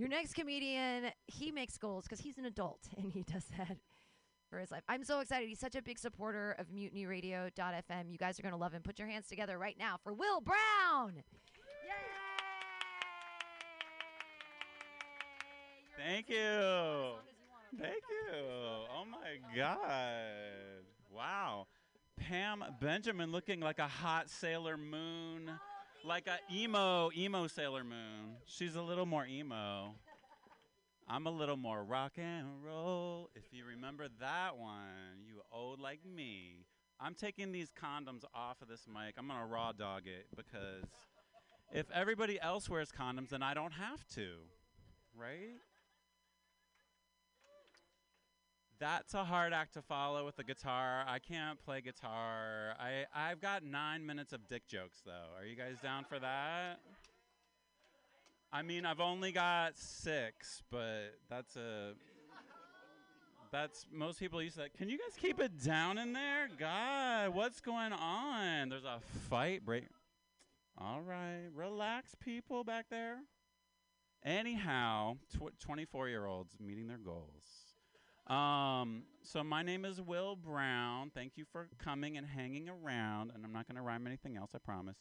Your next comedian, he makes goals because he's an adult and he does that for his life. I'm so excited. He's such a big supporter of mutinyradio.fm. You guys are going to love him. Put your hands together right now for Will Brown. Thank you. Thank you. Oh my God. Wow. Pam Benjamin looking like a hot Sailor Moon, like a emo, emo Sailor Moon. She's a little more emo. I'm a little more rock and roll. If you remember that one, you old like me. I'm taking these condoms off of this mic. I'm to raw dog it because if everybody else wears condoms, then I don't have to, right? That's a hard act to follow with the guitar. I can't play guitar. I I've got 9 minutes of dick jokes though. Are you guys down for that? I mean, I've only got 6, but that's a that's most people use that. Can you guys keep it down in there? God, what's going on? There's a fight break. All right, relax, people back there. Anyhow, tw- 24 year olds meeting their goals. Um, so my name is Will Brown. Thank you for coming and hanging around. And I'm not going to rhyme anything else, I promise.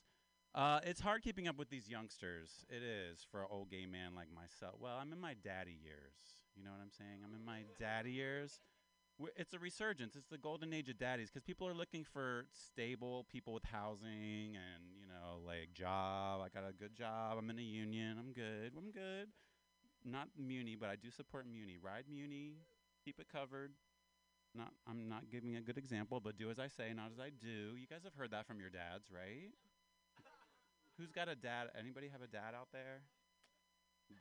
Uh, it's hard keeping up with these youngsters. It is for an old gay man like myself. Well, I'm in my daddy years. You know what I'm saying? I'm in my daddy years. It's a resurgence. It's the golden age of daddies because people are looking for stable people with housing and you know like job. I got a good job. I'm in a union. I'm good. I'm good. Not Muni, but I do support Muni. Ride Muni. Keep it covered. Not. I'm not giving a good example, but do as I say, not as I do. You guys have heard that from your dads, right? Who's got a dad? Anybody have a dad out there?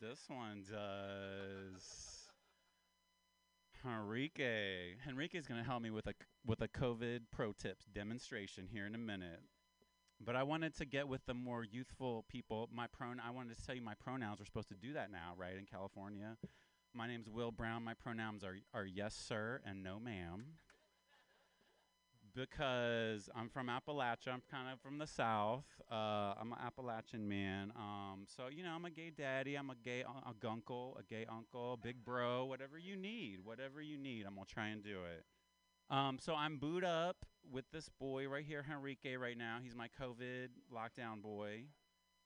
This one does. Enrique. Enrique is going to help me with a with a COVID pro tips demonstration here in a minute. But I wanted to get with the more youthful people. My pron I wanted to tell you my pronouns are supposed to do that now, right? In California. My name's Will Brown. My pronouns are are yes sir and no ma'am. Because I'm from Appalachia, I'm kind of from the South. Uh, I'm an Appalachian man. Um, so you know, I'm a gay daddy. I'm a gay un- a gunkle, a gay uncle, big bro, whatever you need, whatever you need. I'm gonna try and do it. Um, so I'm booed up with this boy right here, Henrique, right now. He's my COVID lockdown boy.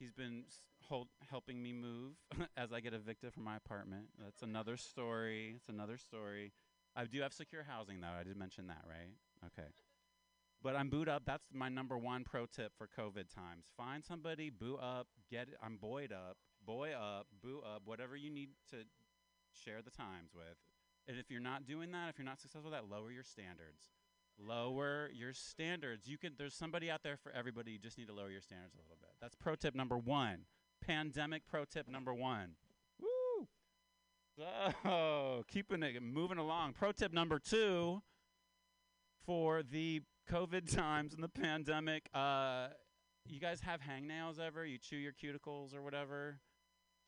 He's been hold, helping me move as I get evicted from my apartment. That's another story. It's another story. I do have secure housing, though. I did mention that, right? Okay. But I'm booed up. That's my number one pro tip for COVID times. Find somebody, boo up, get it. I'm buoyed up, boy up, boo up, whatever you need to share the times with. And if you're not doing that, if you're not successful with that, lower your standards. Lower your standards. You can there's somebody out there for everybody. You just need to lower your standards a little bit. That's pro tip number 1. Pandemic pro tip number 1. Woo! So, keeping it moving along. Pro tip number 2 for the COVID times and the pandemic, uh you guys have hangnails ever? You chew your cuticles or whatever?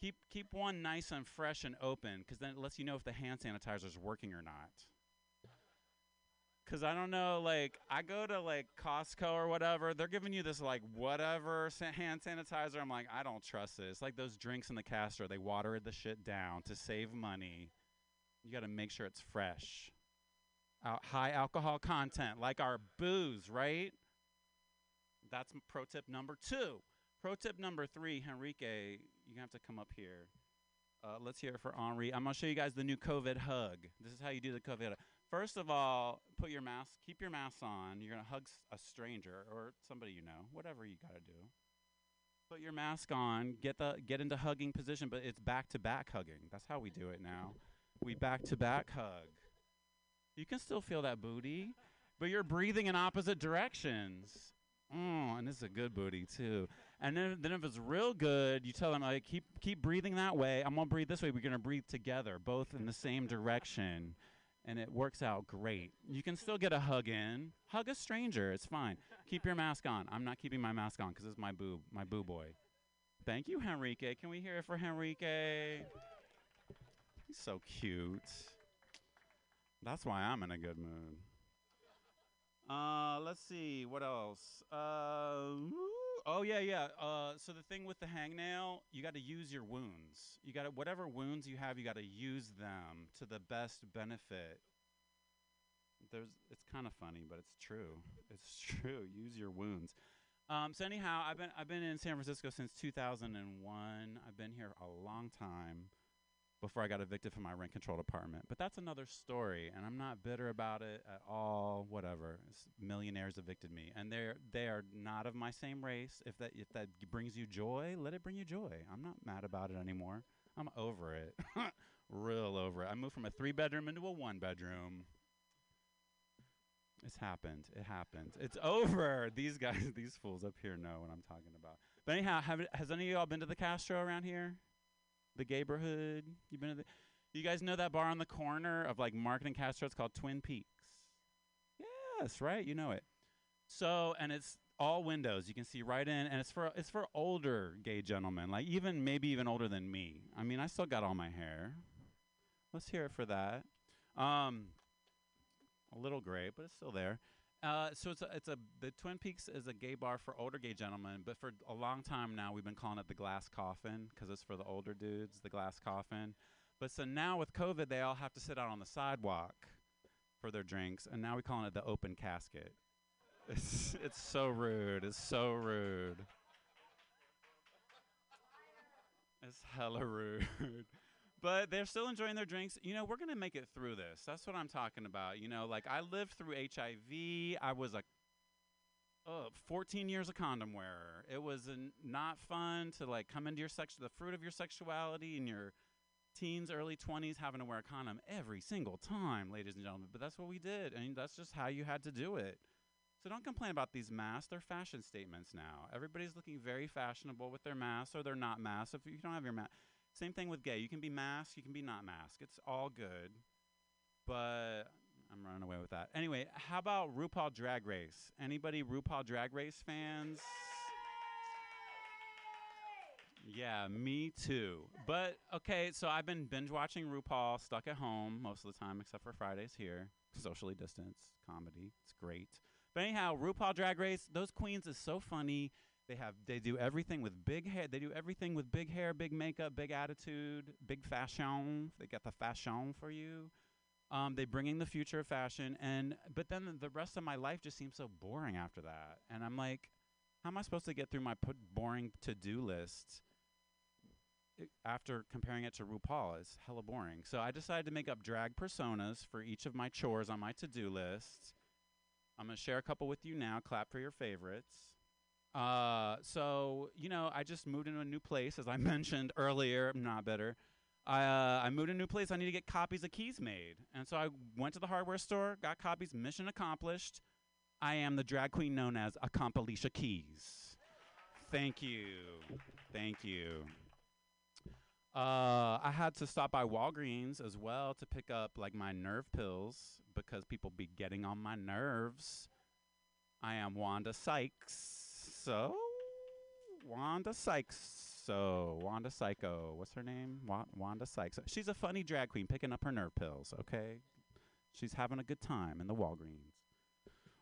keep keep one nice and fresh and open because then it lets you know if the hand sanitizer is working or not because i don't know like i go to like costco or whatever they're giving you this like whatever hand sanitizer i'm like i don't trust this like those drinks in the castro they watered the shit down to save money you got to make sure it's fresh high alcohol content like our booze right that's pro tip number two Pro tip number three, Henrique, you have to come up here. Uh, let's hear it for Henri. I'm gonna show you guys the new COVID hug. This is how you do the COVID. hug. First of all, put your mask, keep your mask on. You're gonna hug a stranger or somebody you know, whatever you gotta do. Put your mask on. Get the get into hugging position, but it's back to back hugging. That's how we do it now. We back to back hug. You can still feel that booty, but you're breathing in opposite directions. Mm, and this is a good booty too. And then, then if it's real good, you tell them like keep keep breathing that way. I'm gonna breathe this way. We're gonna breathe together, both in the same direction, and it works out great. You can still get a hug in. Hug a stranger. It's fine. keep your mask on. I'm not keeping my mask on because it's my boo my boo boy. Thank you, Henrique. Can we hear it for Henrique? He's so cute. That's why I'm in a good mood. Uh, let's see what else. Uh, Oh yeah, yeah. Uh, so the thing with the hangnail, you got to use your wounds. You got to whatever wounds you have, you got to use them to the best benefit. There's, it's kind of funny, but it's true. It's true. Use your wounds. Um, so anyhow, I've been I've been in San Francisco since 2001. I've been here a long time before I got evicted from my rent controlled apartment. But that's another story, and I'm not bitter about it at all. Whatever. It's millionaires evicted me, and they're they are not of my same race. If that if that brings you joy, let it bring you joy. I'm not mad about it anymore. I'm over it, real over it. I moved from a three bedroom into a one bedroom. It's happened. It happened. It's over. These guys, these fools up here know what I'm talking about. But anyhow, have has any of y'all been to the Castro around here? The Gayborhood? You been to the? You guys know that bar on the corner of like Market and Castro? It's called Twin Peaks. Yes, right. You know it. So, and it's all windows. You can see right in, and it's for it's for older gay gentlemen, like even maybe even older than me. I mean, I still got all my hair. Let's hear it for that. Um, a little gray, but it's still there. Uh, so it's a, it's a the Twin Peaks is a gay bar for older gay gentlemen, but for a long time now we've been calling it the Glass Coffin because it's for the older dudes, the Glass Coffin. But so now with COVID, they all have to sit out on the sidewalk for their drinks, and now we're calling it the Open Casket. It's it's so rude. It's so rude. It's hella rude. But they're still enjoying their drinks. You know, we're going to make it through this. That's what I'm talking about. You know, like I lived through HIV. I was a uh, 14 years of condom wearer. It was not fun to like come into your sex, the fruit of your sexuality in your teens, early 20s, having to wear a condom every single time, ladies and gentlemen. But that's what we did, and that's just how you had to do it. So don't complain about these masks. They're fashion statements now. Everybody's looking very fashionable with their masks, or they're not masks. If you don't have your mask, same thing with gay. You can be masked, you can be not masked. It's all good. But I'm running away with that. Anyway, how about RuPaul Drag Race? Anybody RuPaul Drag Race fans? Yeah, me too. But okay, so I've been binge watching RuPaul stuck at home most of the time, except for Fridays here. Socially distanced comedy. It's great. But anyhow, RuPaul Drag Race, those queens is so funny. They have they do everything with big hair. They do everything with big hair, big makeup, big attitude, big fashion. They got the fashion for you. Um, they bringing the future of fashion, and but then the, rest of my life just seems so boring after that. And I'm like, how am I supposed to get through my put boring to do list? After comparing it to RuPaul, it's hella boring. So I decided to make up drag personas for each of my chores on my to do list. I'm gonna share a couple with you now. Clap for your favorites. Uh, so you know, I just moved into a new place, as I mentioned earlier. Not better. I uh, I moved a new place. I need to get copies of keys made, and so I went to the hardware store, got copies. Mission accomplished. I am the drag queen known as Accomplisha Keys. Thank you, thank you. Uh, I had to stop by Walgreens as well to pick up like my nerve pills because people be getting on my nerves. I am Wanda Sykes. So, Wanda Sykes. So, Wanda Psycho. What's her name? Wa- Wanda Sykes. She's a funny drag queen picking up her nerve pills, okay? She's having a good time in the Walgreens.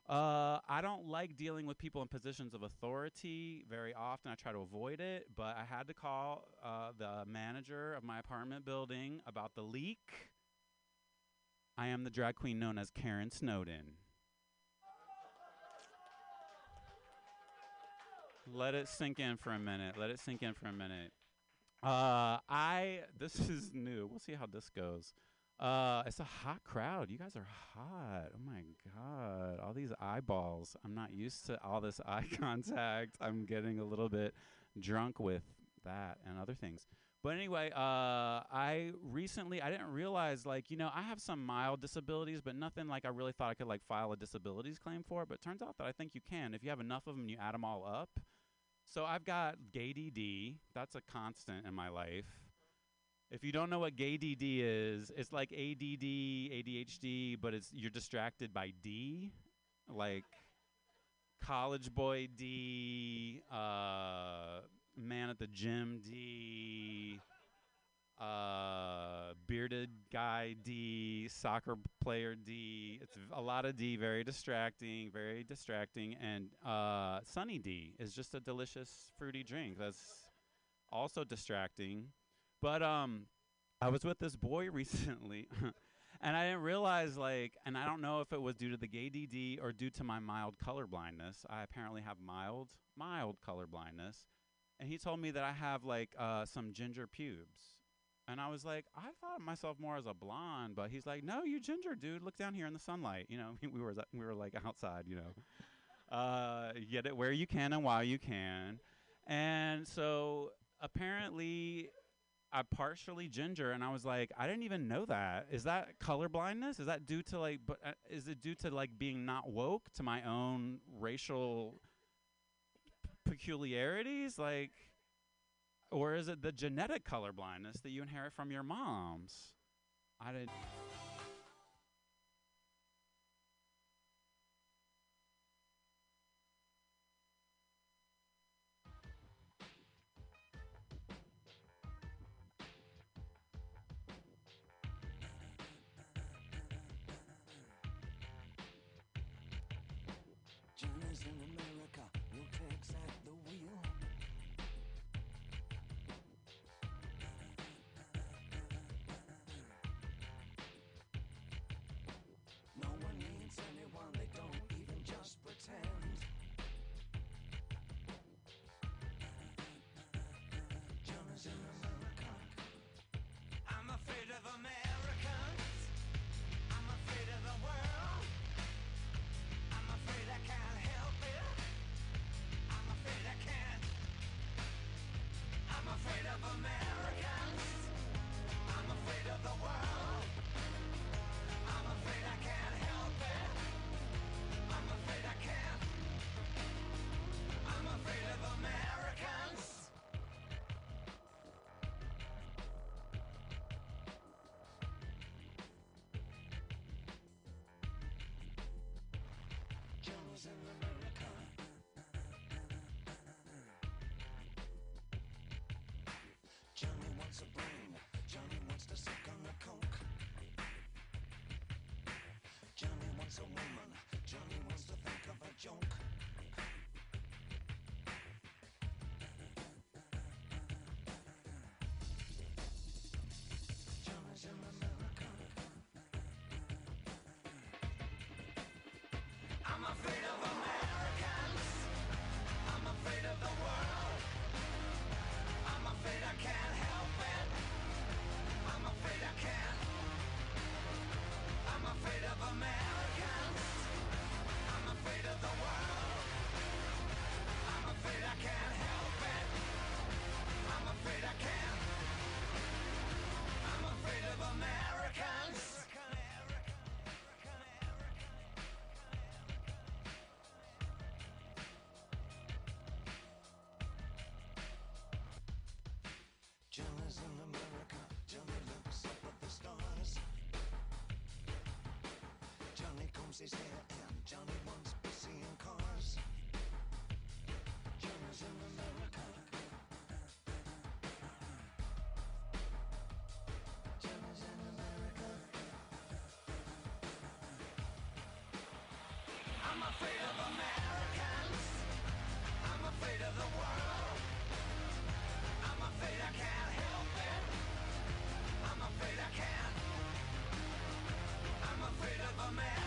Uh, I don't like dealing with people in positions of authority very often. I try to avoid it, but I had to call uh, the manager of my apartment building about the leak. I am the drag queen known as Karen Snowden. Let it sink in for a minute. Let it sink in for a minute. Uh, I this is new. We'll see how this goes. Uh, it's a hot crowd. You guys are hot. Oh my god, all these eyeballs. I'm not used to all this eye contact. I'm getting a little bit drunk with that and other things. But anyway, uh, I recently I didn't realize like you know I have some mild disabilities, but nothing like I really thought I could like file a disabilities claim for. But turns out that I think you can if you have enough of them. You add them all up. So I've got gay DD. That's a constant in my life. If you don't know what gay DD is, it's like ADD, ADHD, but it's you're distracted by D, like college boy D, uh, man at the gym D, uh, bearded guy D, soccer player D. It's a lot of D, very distracting, very distracting. And uh, Sunny D is just a delicious fruity drink that's also distracting. But um, I was with this boy recently. And I didn't realize, like, and I don't know if it was due to the gay DD or due to my mild color blindness. I apparently have mild, mild color blindness. And he told me that I have, like, uh, some ginger pubes. And I was like, I thought of myself more as a blonde, but he's like, no, you ginger, dude. Look down here in the sunlight. You know, we were we were like outside. You know, uh, get it where you can and while you can. And so apparently, I partially ginger, and I was like, I didn't even know that. Is that color blindness? Is that due to like, but uh, is it due to like being not woke to my own racial peculiarities? Like, or is it the genetic color blindness that you inherit from your moms? I didn't. Johnny wants a brain. Johnny wants to suck on coke. Johnny wants a woman. Johnny wants to think of a joke. Johnny's in America. I'm afraid of Americans. I'm afraid of the world. I'm afraid I can't Johnny wants see in cars. Johnny's in America. In America. I'm afraid of Americans. I'm afraid of the world. I'm afraid I can't help it. I'm afraid I can't. I'm afraid of Americans.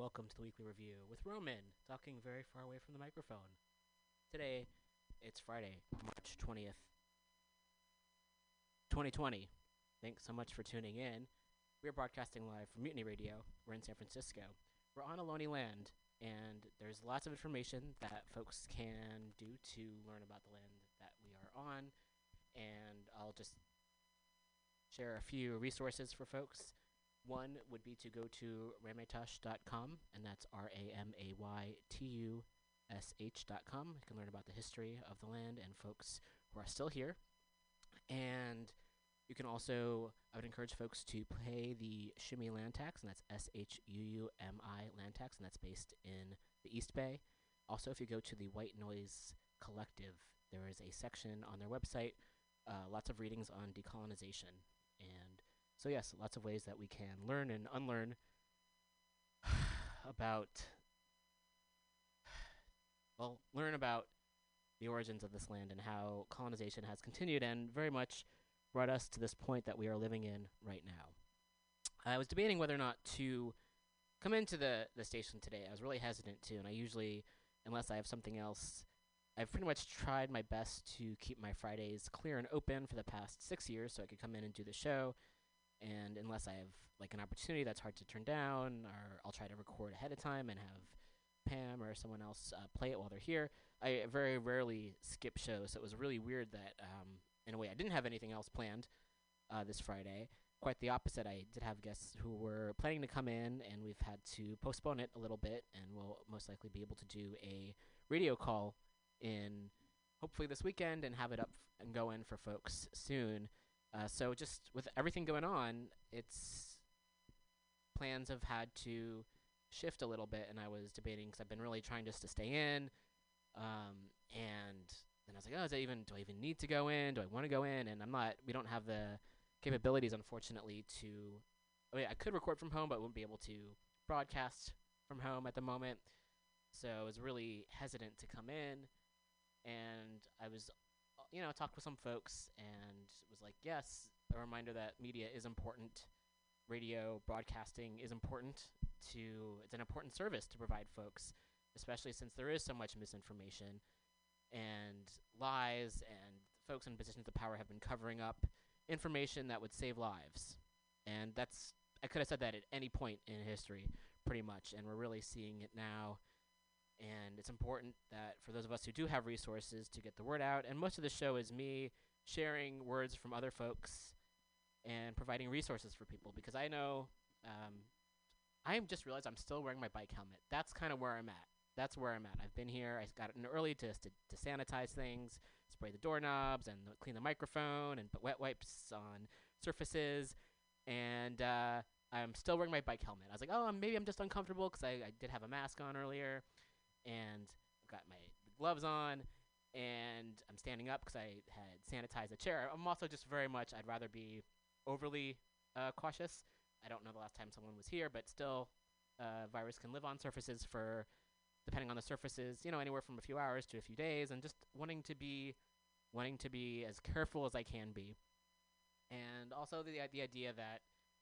Welcome to the weekly review with Roman, talking very far away from the microphone. Today, it's Friday, March 20th, 2020. Thanks so much for tuning in. We're broadcasting live from Mutiny Radio. We're in San Francisco. We're on Ohlone land, and there's lots of information that folks can do to learn about the land that we are on. And I'll just share a few resources for folks. One would be to go to ramaytush.com, and that's R A M A Y T U S H.com. You can learn about the history of the land and folks who are still here. And you can also, I would encourage folks to pay the Shuumi land tax, and that's S H U U M I land tax, and that's based in the East Bay. Also, if you go to the White Noise Collective, there is a section on their website, uh, lots of readings on decolonization. And so, yes, lots of ways that we can learn and unlearn about, well, learn about the origins of this land and how colonization has continued and very much brought us to this point that we are living in right now. I was debating whether or not to come into the, the station today. I was really hesitant to, and I usually, unless I have something else, I've pretty much tried my best to keep my Fridays clear and open for the past six years so I could come in and do the show. And unless I have like an opportunity that's hard to turn down, or I'll try to record ahead of time and have Pam or someone else uh, play it while they're here. I very rarely skip shows, so it was really weird that, um, in a way, I didn't have anything else planned uh, this Friday. Quite the opposite. I did have guests who were planning to come in, and we've had to postpone it a little bit, and we'll most likely be able to do a radio call in hopefully this weekend and have it up f- and go in for folks soon. Uh, so just with everything going on, it's plans have had to shift a little bit, and I was debating because I've been really trying just to stay in, um, and then I was like, oh, is that even do I even need to go in? Do I want to go in? And I'm not. We don't have the capabilities, unfortunately, to. I mean, I could record from home, but I wouldn't be able to broadcast from home at the moment. So I was really hesitant to come in, and I was, you know, talked with some folks, and was like, yes, a reminder that media is important. Radio broadcasting is important to. It's an important service to provide folks, especially since there is so much misinformation and lies, and folks in positions of power have been covering up information that would save lives. And that's I could have said that at any point in history, pretty much, and we're really seeing it now. And it's important that for those of us who do have resources to get the word out, and most of the show is me sharing words from other folks and providing resources for people because I know um, I just realized I'm still wearing my bike helmet. That's kind of where I'm at. That's where I'm at. I've been here. I got in early to, to to sanitize things, spray the doorknobs, and clean the microphone, and put wet wipes on surfaces. And uh, I'm still wearing my bike helmet. I was like, oh, maybe I'm just uncomfortable because I, I did have a mask on earlier, and I've got my gloves on, and I'm standing up because I had sanitized the chair. I'm also just very much. I'd rather be overly uh, cautious. I don't know the last time someone was here, but still, uh, virus can live on surfaces for, depending on the surfaces, you know, anywhere from a few hours to a few days, and just wanting to be, wanting to be as careful as I can be, and also the the idea that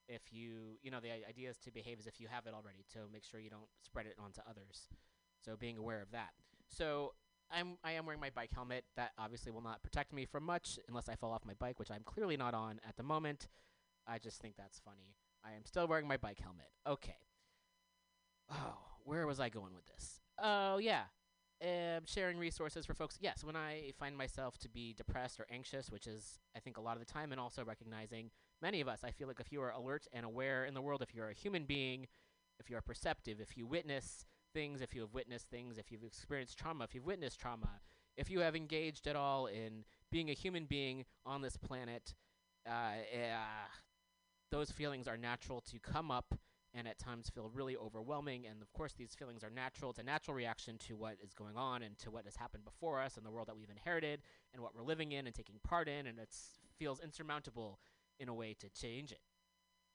if you, you know, the idea is to behave as if you have it already, to make sure you don't spread it onto others. So being aware of that. So I'm I am wearing my bike helmet. That obviously will not protect me from much unless I fall off my bike, which I'm clearly not on at the moment. I just think that's funny. I am still wearing my bike helmet. Okay. Oh, where was I going with this? Oh yeah, um, sharing resources for folks. Yes, when I find myself to be depressed or anxious, which is I think a lot of the time, and also recognizing many of us, I feel like if you are alert and aware in the world, if you're a human being, if you are perceptive, if you witness things, if you have witnessed things, if you've experienced trauma, if you've witnessed trauma, if you have engaged at all in being a human being on this planet, uh, uh, those feelings are natural to come up and at times feel really overwhelming. And of course, these feelings are natural. It's a natural reaction to what is going on and to what has happened before us and the world that we've inherited and what we're living in and taking part in. And it feels insurmountable in a way to change it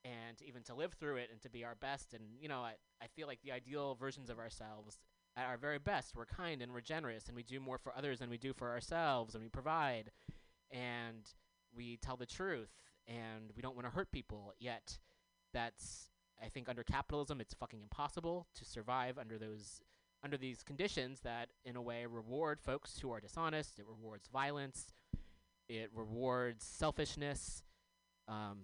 and even to live through it and to be our best. And, you know, I, I feel like the ideal versions of ourselves at our very best, we're kind and we're generous and we do more for others than we do for ourselves and we provide and we tell the truth and we don't want to hurt people. Yet that's I think under capitalism, it's fucking impossible to survive under those under these conditions that, in a way, reward folks who are dishonest. It rewards violence. It rewards selfishness. Um,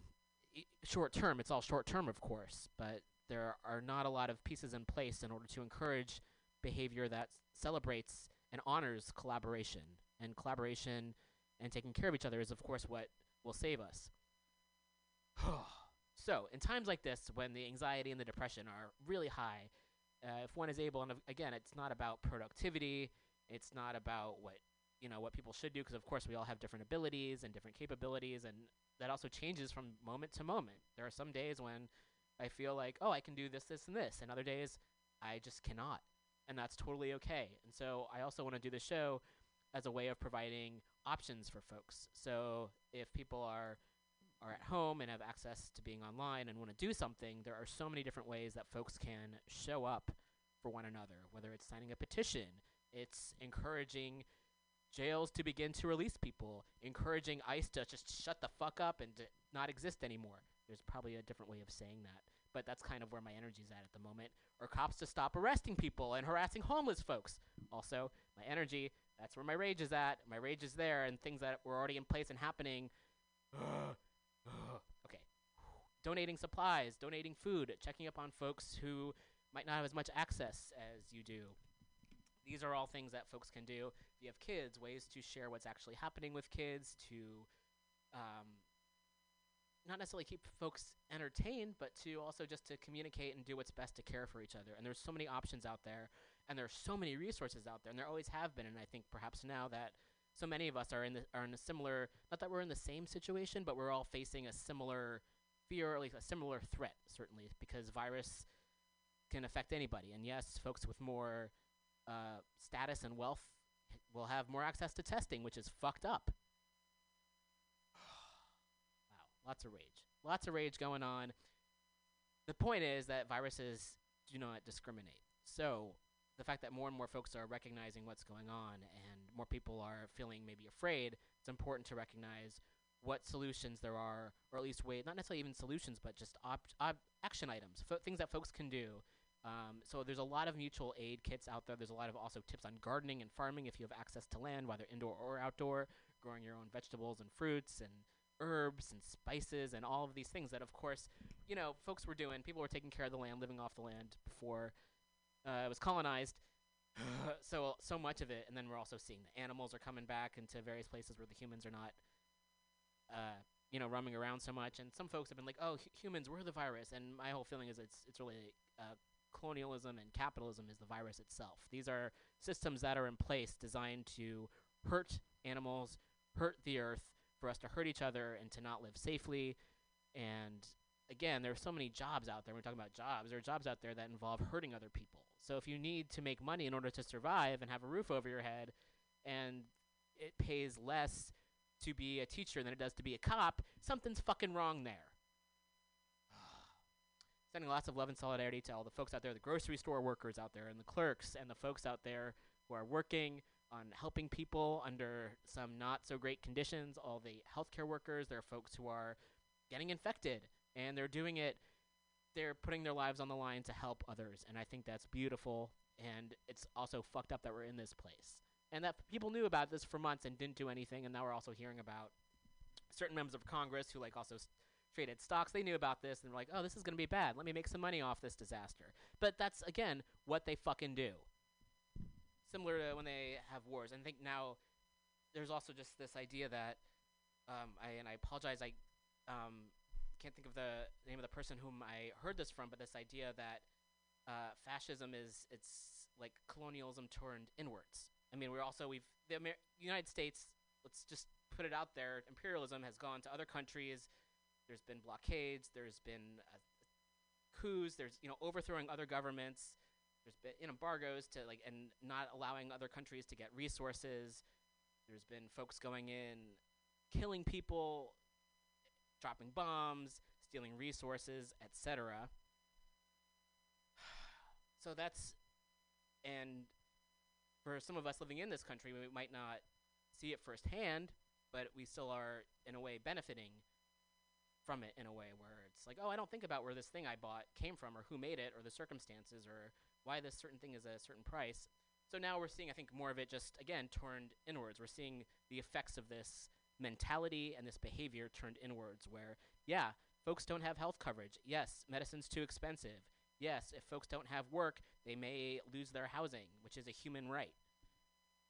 short term, it's all short term, of course, but there are not a lot of pieces in place in order to encourage behavior that celebrates and honors collaboration. And collaboration and taking care of each other is, of course, what will save us. so, in times like this, when the anxiety and the depression are really high, uh, if one is able, and of- again, it's not about productivity, it's not about what you know what people should do, because of course we all have different abilities and different capabilities, and that also changes from moment to moment. There are some days when I feel like, oh, I can do this, this, and this, and other days I just cannot, and that's totally okay. And so I also want to do the show as a way of providing options for folks. So if people are are at home and have access to being online and want to do something, there are so many different ways that folks can show up for one another, whether it's signing a petition, it's encouraging jails to begin to release people, encouraging ICE to just shut the fuck up and not exist anymore. There's probably a different way of saying that, but that's kind of where my energy's at at the moment. Or cops to stop arresting people and harassing homeless folks. Also, my energy, that's where my rage is at. My rage is there, and things that were already in place and happening. okay. Donating supplies, donating food, checking up on folks who might not have as much access as you do. These are all things that folks can do. If you have kids, ways to share what's actually happening with kids, to um, not necessarily keep folks entertained, but to also just to communicate and do what's best to care for each other. And there's so many options out there, and there's so many resources out there, and there always have been. And I think perhaps now that so many of us are in the, are in a similar, not that we're in the same situation, but we're all facing a similar fear, or at least a similar threat, certainly, because virus can affect anybody. And yes, folks with more uh, status and wealth will have more access to testing, which is fucked up. wow, lots of rage. Lots of rage going on. The point is that viruses do not discriminate. So, the fact that more and more folks are recognizing what's going on and more people are feeling maybe afraid, it's important to recognize what solutions there are, or at least wait, not necessarily even solutions, but just op- op- action items, fo- things that folks can do. Um, so there's a lot of mutual aid kits out there. There's a lot of also tips on gardening and farming if you have access to land, whether indoor or outdoor, growing your own vegetables and fruits and herbs and spices and all of these things that, of course, you know, folks were doing. People were taking care of the land, living off the land before uh, it was colonized. so so much of it, and then we're also seeing the animals are coming back into various places where the humans are not, uh, you know, roaming around so much. And some folks have been like, "Oh, hu- humans, we're the virus." And my whole feeling is it's it's really uh, colonialism and capitalism is the virus itself. These are systems that are in place designed to hurt animals, hurt the earth, for us to hurt each other and to not live safely. And again, there are so many jobs out there. We're talking about jobs. There are jobs out there that involve hurting other people. So if you need to make money in order to survive and have a roof over your head, and it pays less to be a teacher than it does to be a cop, something's fucking wrong there. Sending lots of love and solidarity to all the folks out there, the grocery store workers out there, and the clerks, and the folks out there who are working on helping people under some not so great conditions. All the healthcare workers, there are folks who are getting infected, and they're doing it. They're putting their lives on the line to help others, and I think that's beautiful. And it's also fucked up that we're in this place, and that people knew about this for months and didn't do anything. And now we're also hearing about certain members of Congress who like also s- traded stocks. They knew about this and were like, "Oh, this is going to be bad. Let me make some money off this disaster." But that's again what they fucking do. Similar to when they have wars. And I think now there's also just this idea that um, I and I apologize, I um, can't think of the name of the person whom I heard this from, but this idea that uh, fascism is it's like colonialism turned inwards. I mean, we're also we've the Amer- United States. Let's just put it out there. Imperialism has gone to other countries. There's been blockades. There's been uh, coups. There's you know overthrowing other governments. There's been embargoes to like and not allowing other countries to get resources. There's been folks going in, killing people, dropping bombs, stealing resources, etc. So that's and for some of us living in this country, we might not see it firsthand, but we still are in a way benefiting from it in a way where it's like, oh, I don't think about where this thing I bought came from, or who made it, or the circumstances, or why this certain thing is a certain price. So now we're seeing, I think, more of it just again turned inwards. We're seeing the effects of this mentality and this behavior turned inwards, where yeah, folks don't have health coverage. Yes, medicine's too expensive. Yes, if folks don't have work, they may lose their housing, which is a human right.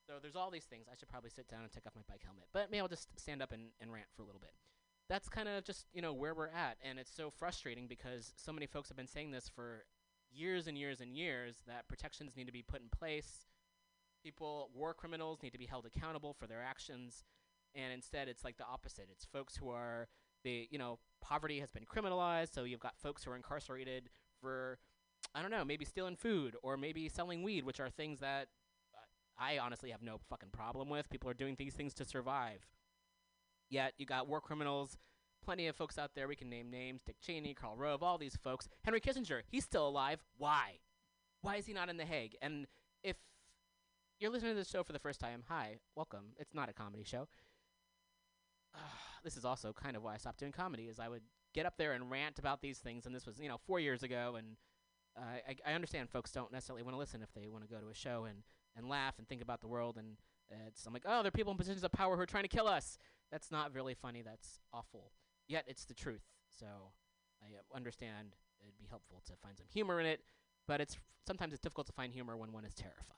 So there's all these things. I should probably sit down and take off my bike helmet, but maybe I'll just stand up and, and rant for a little bit. That's kind of just you know where we're at, and it's so frustrating because so many folks have been saying this for years and years and years that protections need to be put in place. People, war criminals, need to be held accountable for their actions, and instead it's like the opposite. It's folks who are the you know poverty has been criminalized, so you've got folks who are incarcerated for I don't know, maybe stealing food or maybe selling weed, which are things that uh, I honestly have no fucking problem with. People are doing these things to survive. Yet you got war criminals, plenty of folks out there. We can name names: Dick Cheney, Karl Rove, all these folks. Henry Kissinger, he's still alive. Why? Why is he not in the Hague? And if you're listening to this show for the first time, hi, welcome. It's not a comedy show. this is also kind of why I stopped doing comedy. Is I would get up there and rant about these things, and this was you know four years ago, and uh, I, I understand folks don't necessarily want to listen if they want to go to a show and, and laugh and think about the world. And uh, it's, I'm like, oh, there are people in positions of power who are trying to kill us. That's not really funny. That's awful. Yet it's the truth. So I uh, understand it'd be helpful to find some humor in it, but it's sometimes it's difficult to find humor when one is terrified.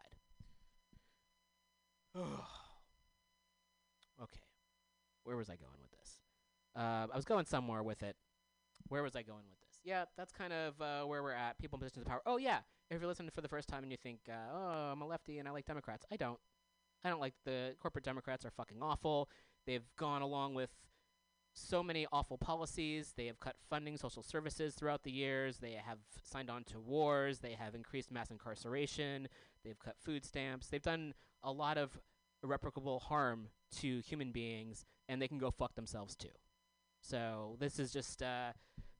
okay, where was I going with this? Uh, I was going somewhere with it. Where was I going with this? Yeah, that's kind of uh, where we're at. People in positions of power. Oh yeah, if you're listening for the first time and you think, uh, oh, I'm a lefty and I like Democrats, I don't. I don't like the corporate Democrats are fucking awful. They've gone along with so many awful policies. They have cut funding, social services throughout the years. They have signed on to wars. They have increased mass incarceration. They've cut food stamps. They've done a lot of irreparable harm to human beings, and they can go fuck themselves too. So this is just uh,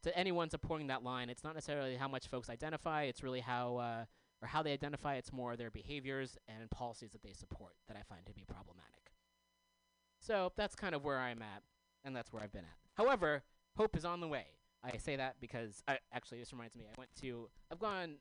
to anyone supporting that line. It's not necessarily how much folks identify. It's really how uh, or how they identify. It's more their behaviors and policies that they support that I find to be problematic. So that's kind of where I'm at, and that's where I've been at. However, hope is on the way. I say that because I actually this reminds me. I went to I've gone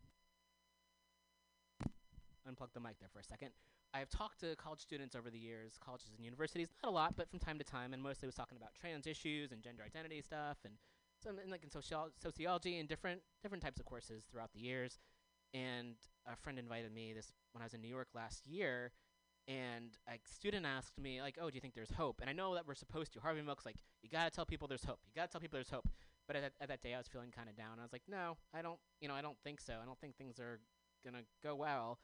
unplug the mic there for a second. I've talked to college students over the years, colleges and universities, not a lot, but from time to time, and mostly was talking about trans issues and gender identity stuff, and some like in sociology and different different types of courses throughout the years. And a friend invited me this when I was in New York last year, and a student asked me like, "Oh, do you think there's hope?" And I know that we're supposed to. Harvey Milk's like, "You gotta tell people there's hope. You gotta tell people there's hope." But at, that- at that day, I was feeling kind of down. I was like, "No, I don't. You know, I don't think so. I don't think things are gonna go well."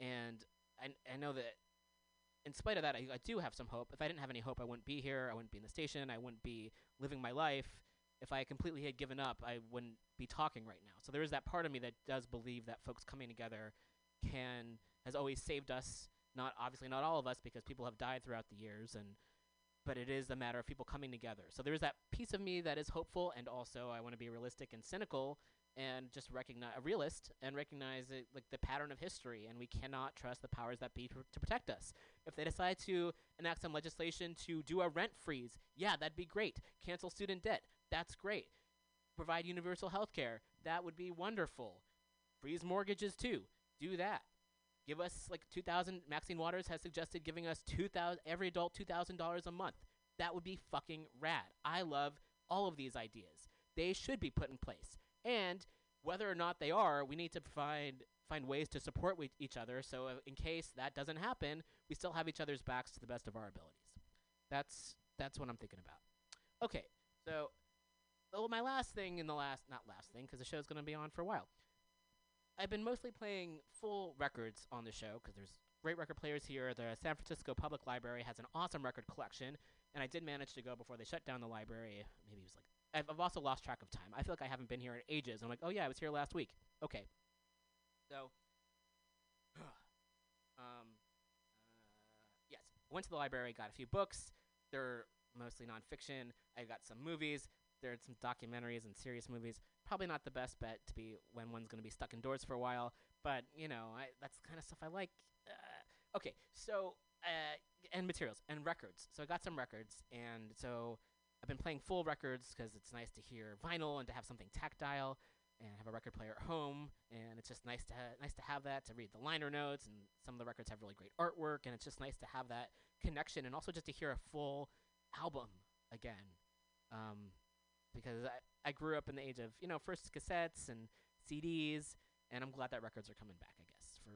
And I I know that in spite of that, I, I do have some hope. If I didn't have any hope, I wouldn't be here. I wouldn't be in the station. I wouldn't be living my life. If I completely had given up, I wouldn't be talking right now. So there is that part of me that does believe that folks coming together can has always saved us. Not obviously not all of us because people have died throughout the years, and but it is a matter of people coming together. So there is that piece of me that is hopeful, and also I want to be realistic and cynical and just recognize a realist and recognize it, like the pattern of history and we cannot trust the powers that be pr- to protect us. If they decide to enact some legislation to do a rent freeze yeah that'd be great. Cancel student debt that's great. Provide universal health care that would be wonderful. Freeze mortgages too do that give us like 2000 maxine waters has suggested giving us 2000 every adult $2000 a month that would be fucking rad i love all of these ideas they should be put in place and whether or not they are, we need to find find ways to support wi- each other. So uh, in case that doesn't happen, we still have each other's backs to the best of our abilities. That's that's what I'm thinking about. Okay, so well, my last thing in the last not last thing because the show's gonna be on for a while. I've been mostly playing full records on the show because there's great record players here. The San Francisco Public Library has an awesome record collection, and I did manage to go before they shut down the library. Maybe it was like I've, I've also lost track of time. I feel like I haven't been here in ages. I'm like, oh yeah, I was here last week. Okay, so, um, uh, yes, went to the library, got a few books. They're mostly nonfiction. I got some movies. There are some documentaries and serious movies. Probably not the best bet to be when one's going to be stuck indoors for a while, but you know, I, that's the kind of stuff I like. Uh, okay, so uh, and materials and records. So I got some records, and so I've been playing full records because it's nice to hear vinyl and to have something tactile and have a record player at home and it's just nice to ha- nice to have that to read the liner notes and some of the records have really great artwork and it's just nice to have that connection and also just to hear a full album again um, because I, I grew up in the age of you know first cassettes and CDs and I'm glad that records are coming back I guess for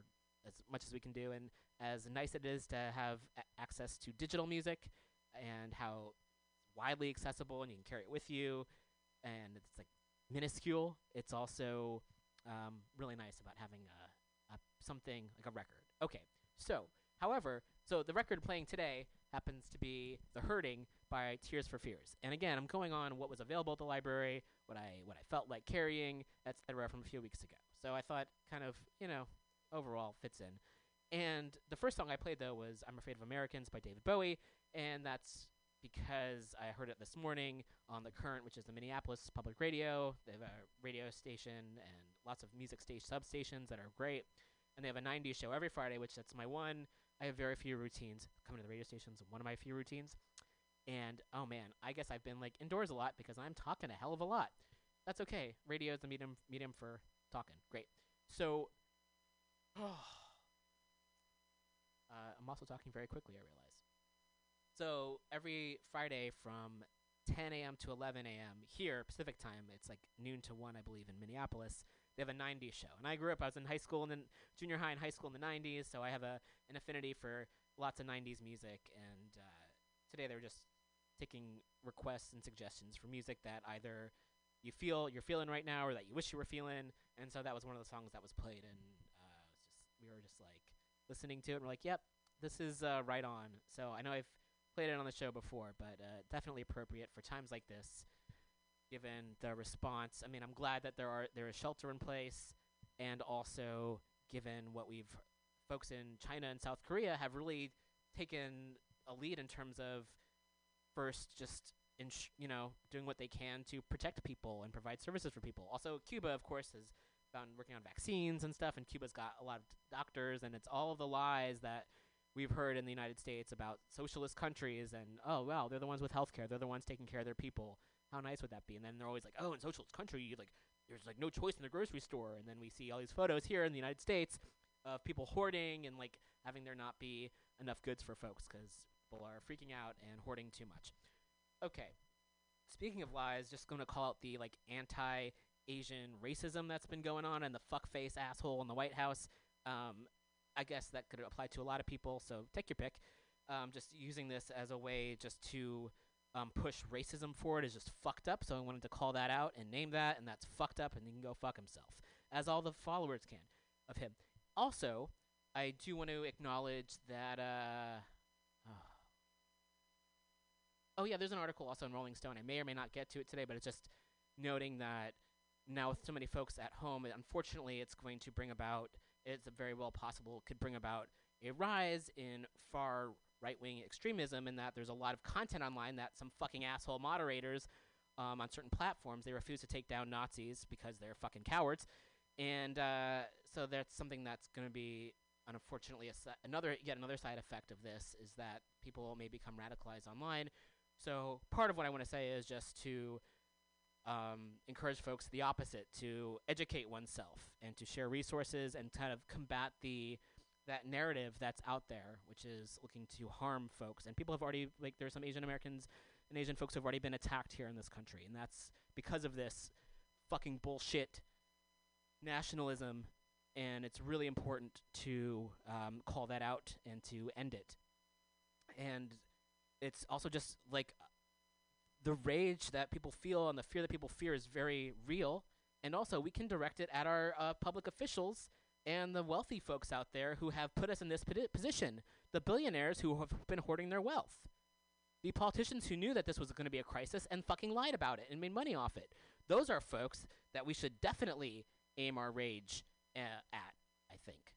as much as we can do. And as nice it is to have a- access to digital music and how widely accessible and you can carry it with you and it's like minuscule it's also um, really nice about having a, a something like a record. Okay so however so the record playing today happens to be the hurting by tears for fears and again i'm going on what was available at the library what i what i felt like carrying etc from a few weeks ago so i thought kind of you know overall fits in and the first song i played though was i'm afraid of americans by david bowie and that's because I heard it this morning on the Current, which is the Minneapolis Public Radio. They have a radio station and lots of music station substations that are great. And they have a 90s show every Friday, which that's my one. I have very few routines. Coming to the radio stations, one of my few routines. And oh man, I guess I've been like indoors a lot because I'm talking a hell of a lot. That's okay. Radio is the medium medium for talking. Great. So, uh, I'm also talking very quickly. I realize. So every Friday from 10 a.m. to 11 a.m. here Pacific time, it's like noon to one, I believe, in Minneapolis. They have a 90s show, and I grew up. I was in high school and then junior high and high school in the 90s, so I have a an affinity for lots of 90s music. And uh, today they were just taking requests and suggestions for music that either you feel you're feeling right now or that you wish you were feeling. And so that was one of the songs that was played, and uh, was just we were just like listening to it. and We're like, yep, this is uh, right on. So I know I've played it on the show before, but uh, definitely appropriate for times like this, given the response. I mean, I'm glad that there are there is shelter in place, and also given what we've folks in China and South Korea have really taken a lead in terms of first just ins- you know doing what they can to protect people and provide services for people. Also, Cuba, of course, has found working on vaccines and stuff, and Cuba's got a lot of doctors, and it's all of the lies that we've heard in the United States about socialist countries and oh wow they're the ones with healthcare they're the ones taking care of their people how nice would that be and then they're always like oh in socialist country you like there's like no choice in the grocery store and then we see all these photos here in the United States of people hoarding and like having there not be enough goods for folks because people are freaking out and hoarding too much okay speaking of lies just going to call out the like anti Asian racism that's been going on and the fuckface asshole in the White House um, I guess that could apply to a lot of people. So take your pick. Um, just using this as a way just to um, push racism forward is just fucked up. So I wanted to call that out and name that, and that's fucked up, and he can go fuck himself, as all the followers can of him. Also, I do want to acknowledge that. Uh, oh yeah, there's an article also in Rolling Stone. I may or may not get to it today, but it's just noting that now with so many folks at home, unfortunately, it's going to bring about it's very well possible could bring about a rise in far right wing extremism in that there's a lot of content online that some fucking asshole moderators um, on certain platforms they refuse to take down Nazis because they're fucking cowards, and uh, so that's something that's going to be unfortunately si- another yet another side effect of this is that people may become radicalized online. So part of what I want to say is just to um, encourage folks the opposite to educate oneself and to share resources and kind of combat the that narrative that's out there, which is looking to harm folks. And people have already like there's some Asian Americans and Asian folks have already been attacked here in this country, and that's because of this fucking bullshit nationalism. And it's really important to um, call that out and to end it. And it's also just like the rage that people feel and the fear that people fear is very real. And also, we can direct it at our uh, public officials and the wealthy folks out there who have put us in this position. The billionaires who have been hoarding their wealth. The politicians who knew that this was going to be a crisis and fucking lied about it and made money off it. Those are folks that we should definitely aim our rage uh, at, I think.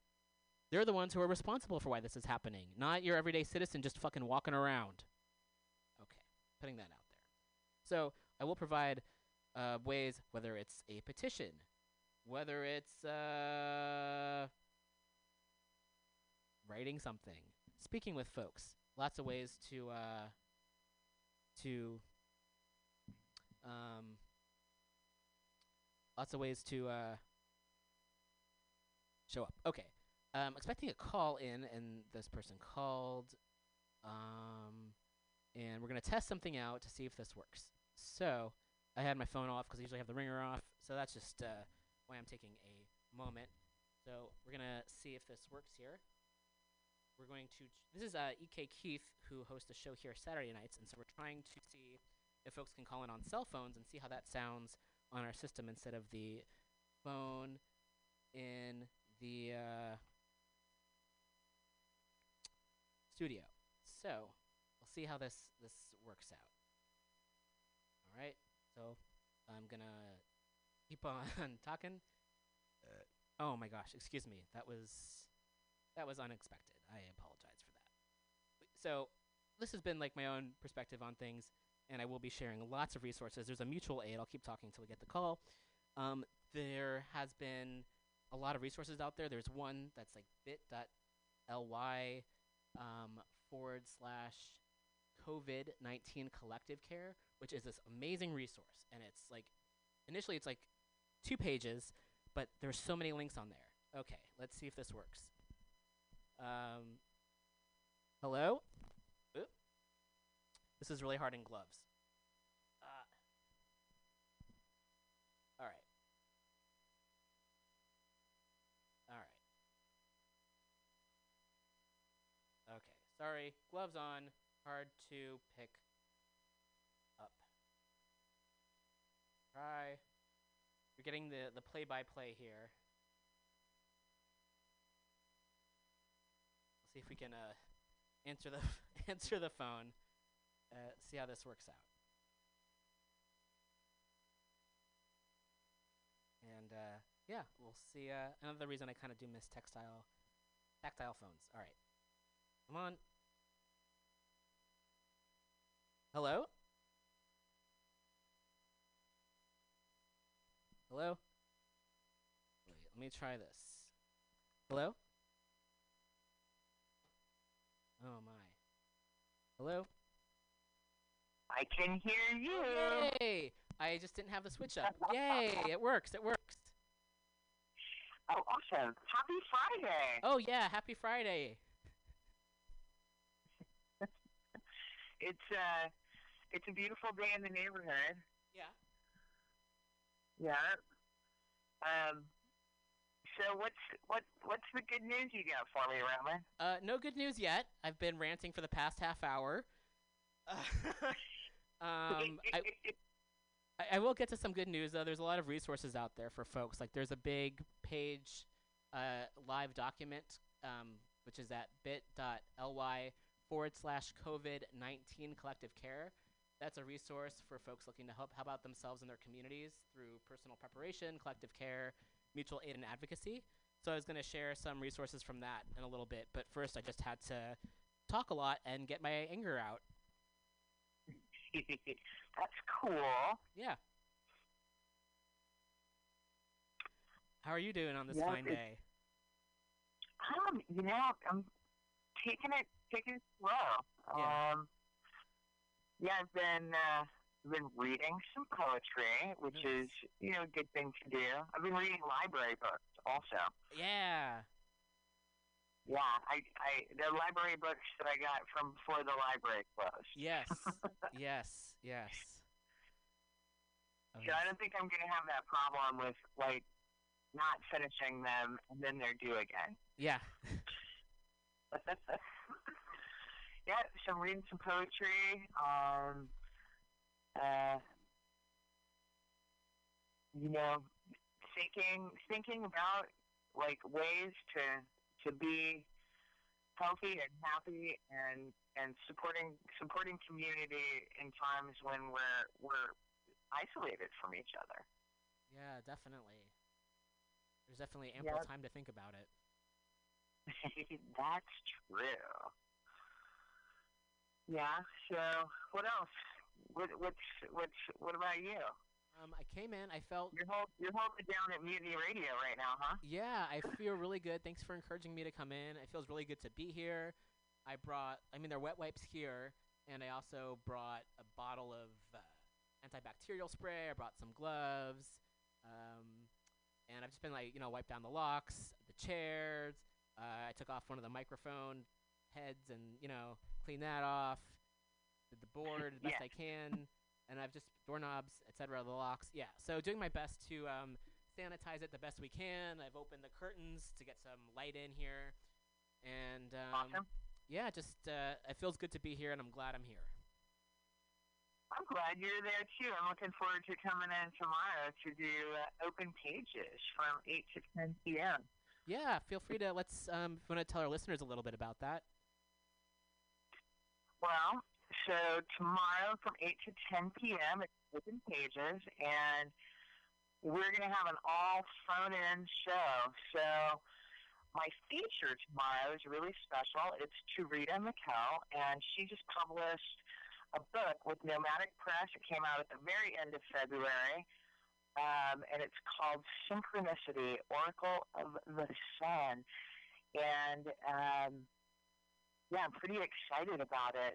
They're the ones who are responsible for why this is happening, not your everyday citizen just fucking walking around. Okay, putting that out there. So I will provide uh, ways, whether it's a petition, whether it's uh, writing something, speaking with folks, lots of ways to uh, to Um, lots of ways to uh, show up. Okay. Um, expecting a call in, and this person called. Um, and we're gonna test something out to see if this works. So I had my phone off because I usually have the ringer off. So that's just uh, why I'm taking a moment. So we're gonna see if this works here. We're going to. This is uh, Ek Keith who hosts a show here Saturday nights, and so we're trying to see if folks can call in on cell phones and see how that sounds on our system instead of the phone in the uh, studio. So we'll see how this this works out. All right. So I'm gonna keep on talking. oh my gosh, excuse me. That was that was unexpected. I apologize for that. So this has been like my own perspective on things, and I will be sharing lots of resources. There's a mutual aid. I'll keep talking until we get the call. Um, there has been a lot of resources out there. There's one that's like bit.ly um, forward slash COVID 19 collective care, which is this amazing resource. And it's like, initially, it's like two pages, but there's so many links on there. Okay, let's see if this works. Um, hello? Oop. This is really hard in gloves. Uh, all right. All right. Okay. Sorry. Gloves on. Hard to pick up. Try. Getting the the play by play here. Let's see if we can uh answer the answer the phone. Uh, see how this works out. And uh, yeah, we'll see. Uh, another reason I kind of do miss textile, tactile phones. All right, come on. Hello. Hello. Wait, let me try this. Hello. Oh my. Hello. I can hear you. Yay! I just didn't have the switch up. Yay! It works. It works. Oh, awesome. Happy Friday. Oh yeah! Happy Friday. It's uh it's a beautiful day in the neighborhood. Yeah. Yeah. Um so what's what what's the good news you got for me, Roman? Uh, no good news yet. I've been ranting for the past half hour. um, I, I, will get to some good news though. There's a lot of resources out there for folks. Like there's a big page, uh, live document, um, which is at bit.ly forward slash COVID 19 collective care. That's a resource for folks looking to help help out themselves and their communities through personal preparation, collective care, mutual aid, and advocacy. So I was going to share some resources from that in a little bit, but first I just had to talk a lot and get my anger out. That's cool. Yeah. How are you doing on this Yeah, fine day? Um, you know, I'm taking it taking it slow. Yeah. Um yeah, I've been uh been reading some poetry, which Nice. is, you know, a good thing to do. I've been reading library books also. Yeah. Yeah, I, I the library books that I got from before the library closed. Yes. yes. Yes. So I don't think I'm gonna have that problem with like not finishing them and then they're due again. Yeah. yeah, so I'm reading some poetry. Um, uh, you know, thinking thinking about like ways to to be healthy and happy and and supporting supporting community in times when we're we're isolated from each other. Yeah, definitely. There's definitely ample Yep. time to think about it. That's true. Yeah. So what else? What what's what's what about you? Um, I came in. I felt You're hold, you're holding it down at Mutiny Radio right now, huh? Yeah, I feel really good. Thanks for encouraging me to come in. It feels really good to be here. I brought, I mean, there are wet wipes here, and I also brought a bottle of uh, antibacterial spray. I brought some gloves. Um, and I've just been like, you know, wipe down the locks, the chairs. Uh, I took off one of the microphone heads and, you know, clean that off. Did the board the best Yeah. I can. And I've just doorknobs, etc. The locks. Yeah. So doing my best to um, sanitize it the best we can. I've opened the curtains to get some light in here. And um, Awesome. yeah, just uh, it feels good to be here, and I'm glad I'm here. I'm glad you're there too. I'm looking forward to coming in tomorrow to do uh, open pages from 8 to 10 p.m. Yeah, feel free to let's um, want to tell our listeners a little bit about that. Well, so tomorrow from 8 to 10 p.m. it's open pages, and we're going to have an all phone-in show. So my feature tomorrow is really special. It's Tureeda Mikell, and she just published a book with Nomadic Press. It came out at the very end of February, um, and it's called Synchronicity, Oracle of the Sun. And um, yeah, I'm pretty excited about it.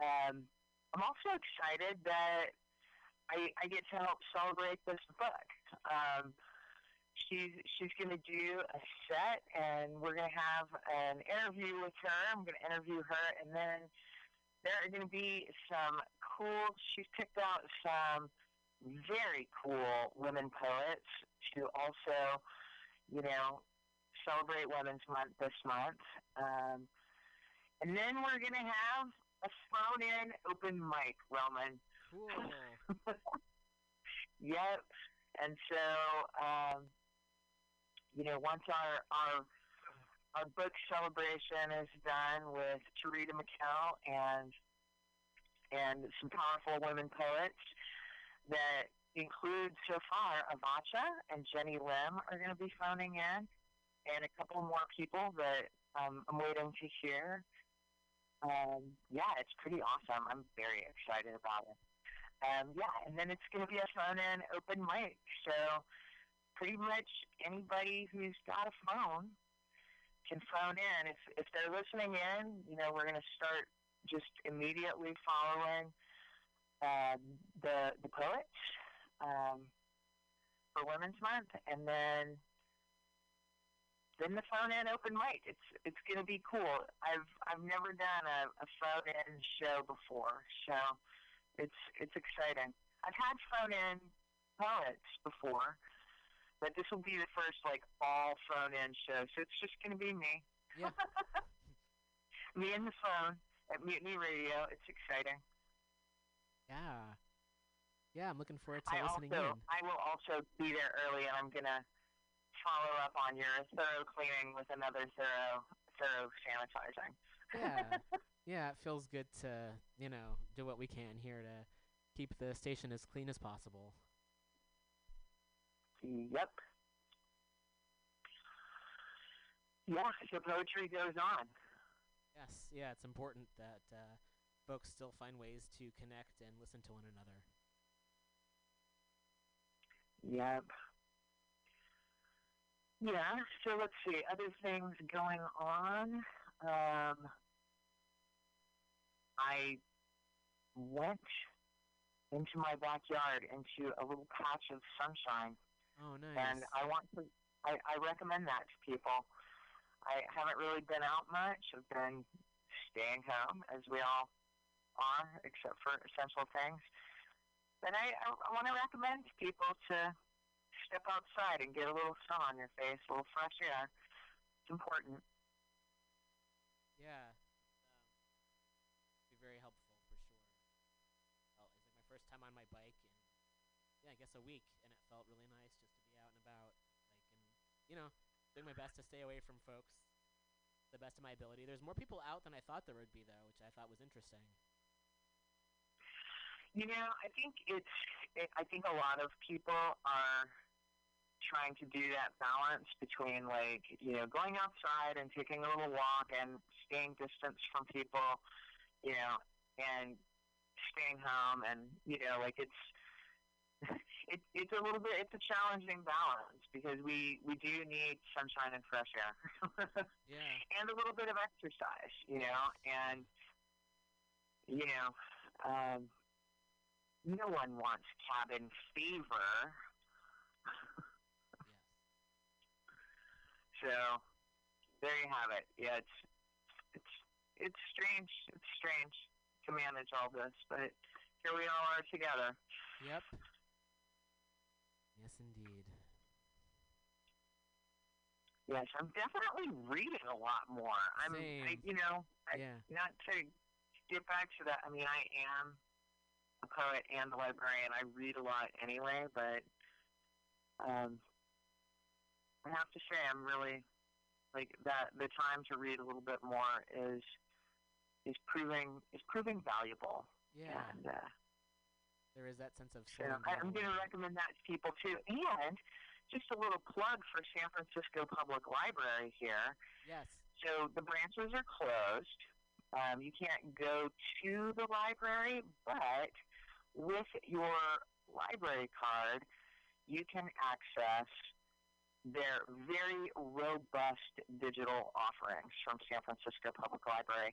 Um, I'm also excited that I, I get to help celebrate this book. Um, she's she's going to do a set, and we're going to have an interview with her. I'm going to interview her, and then there are going to be some cool. She's picked out some very cool women poets to also, you know, celebrate Women's Month this month. Um, and then we're going to have a phone-in open mic, Roman. Cool. Yep. And so, um, you know, once our our our book celebration is done with Tureeda Mikell and and some powerful women poets that include so far Avacha and Genny Lim are going to be phoning in, and a couple more people that um, I'm waiting to hear. Um, yeah, it's pretty awesome. I'm very excited about it. Um, yeah, and then it's going to be a phone-in open mic. So pretty much anybody who's got a phone can phone in. If if they're listening in, you know, we're going to start just immediately following um, the the poets um, for Women's Month, and then then the phone in open mic. It's it's going to be cool. I've I've never done a, a phone in show before, so it's it's exciting. I've had phone in poets before, but this will be the first like all phone in show. So it's just going to be me, Yeah. me and the phone at Mutiny Radio. It's exciting. Yeah. Yeah, I'm looking forward to I listening also in. I will also be there early, and I'm gonna follow up on your thorough cleaning with another thorough thorough sanitizing. Yeah. Yeah, it feels good to, you know, do what we can here to keep the station as clean as possible. Yep. Yeah, so poetry goes on. Yes, yeah, it's important that uh, folks still find ways to connect and listen to one another. Yep. Yeah, so let's see. Other things going on. Um, I went into my backyard into a little patch of sunshine, Oh, nice. and I want to. I, I recommend that to people. I haven't really been out much. I've been staying home, as we all are, except for essential things. But I, I, I want to recommend to people to step outside and get a little sun on your face, a little fresh air. It's important. Yeah. Um, be very helpful for sure. Well, it's like my first time on my bike in, yeah, I guess a week, and it felt really nice just to be out and about, like, and you know, doing my best to stay away from folks, the best of my ability. There's more people out than I thought there would be, though, which I thought was interesting. You know, I think it's. It, I think a lot of people are trying to do that balance between like you know going outside and taking a little walk and staying distance from people, you know, and staying home and you know like it's. It, it's a little bit. It's a challenging balance because we we do need sunshine and fresh air, Yeah. and a little bit of exercise, you know, and you know, um, no one wants cabin fever. So there you have it. Yeah, it's it's it's strange. It's strange to manage all this, but here we all are together. Yep. Yes, indeed. Yes, I'm definitely reading a lot more. I'm, I, you know, I, Yeah. not to get back to that. I mean, I am a poet and a librarian. I read a lot anyway, but um, I have to say, I'm really like that. The time to read a little bit more is is proving is proving valuable. Yeah. And uh, There is that sense of so I'm going to recommend that to people too. And just a little plug for San Francisco Public Library here. Yes. So the branches are closed. Um, you can't go to the library, but with your library card, you can access their very robust digital offerings from San Francisco Public Library.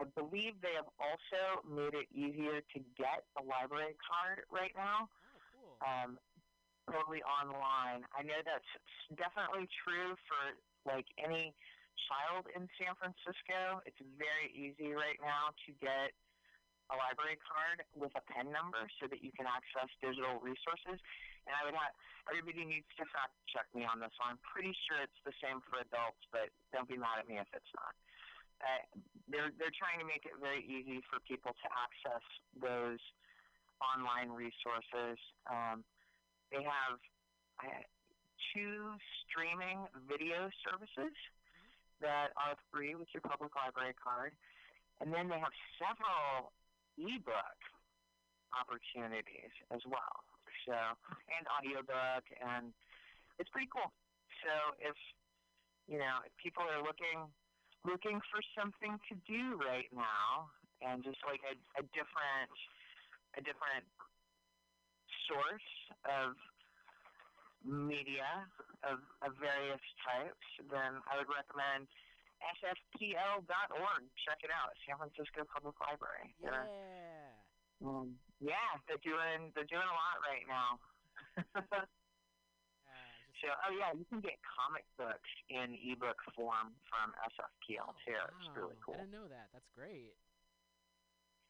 I believe they have also made it easier to get a library card right now Oh, cool. um, totally online. I know that's definitely true for like any child in San Francisco. It's very easy right now to get a library card with a PIN number so that you can access digital resources. And I would have everybody needs to fact check me on this one. I'm pretty sure it's the same for adults, but don't be mad at me if it's not. Uh, they're they're trying to make it very easy for people to access those online resources. Um, they have uh, two streaming video services that are free with your public library card, and then they have several ebook opportunities as well. So, and audiobook, and it's pretty cool. So, if you know, if people are looking looking for something to do right now, and just like a, a different a different source of media of, of various types, then I would recommend sfpl.org. Check it out, San Francisco Public Library. yeah. Um, yeah, they're doing they're doing a lot right now. Uh, so, oh yeah, you can get comic books in ebook form from SFPL too. It's really cool. I didn't know that. That's great.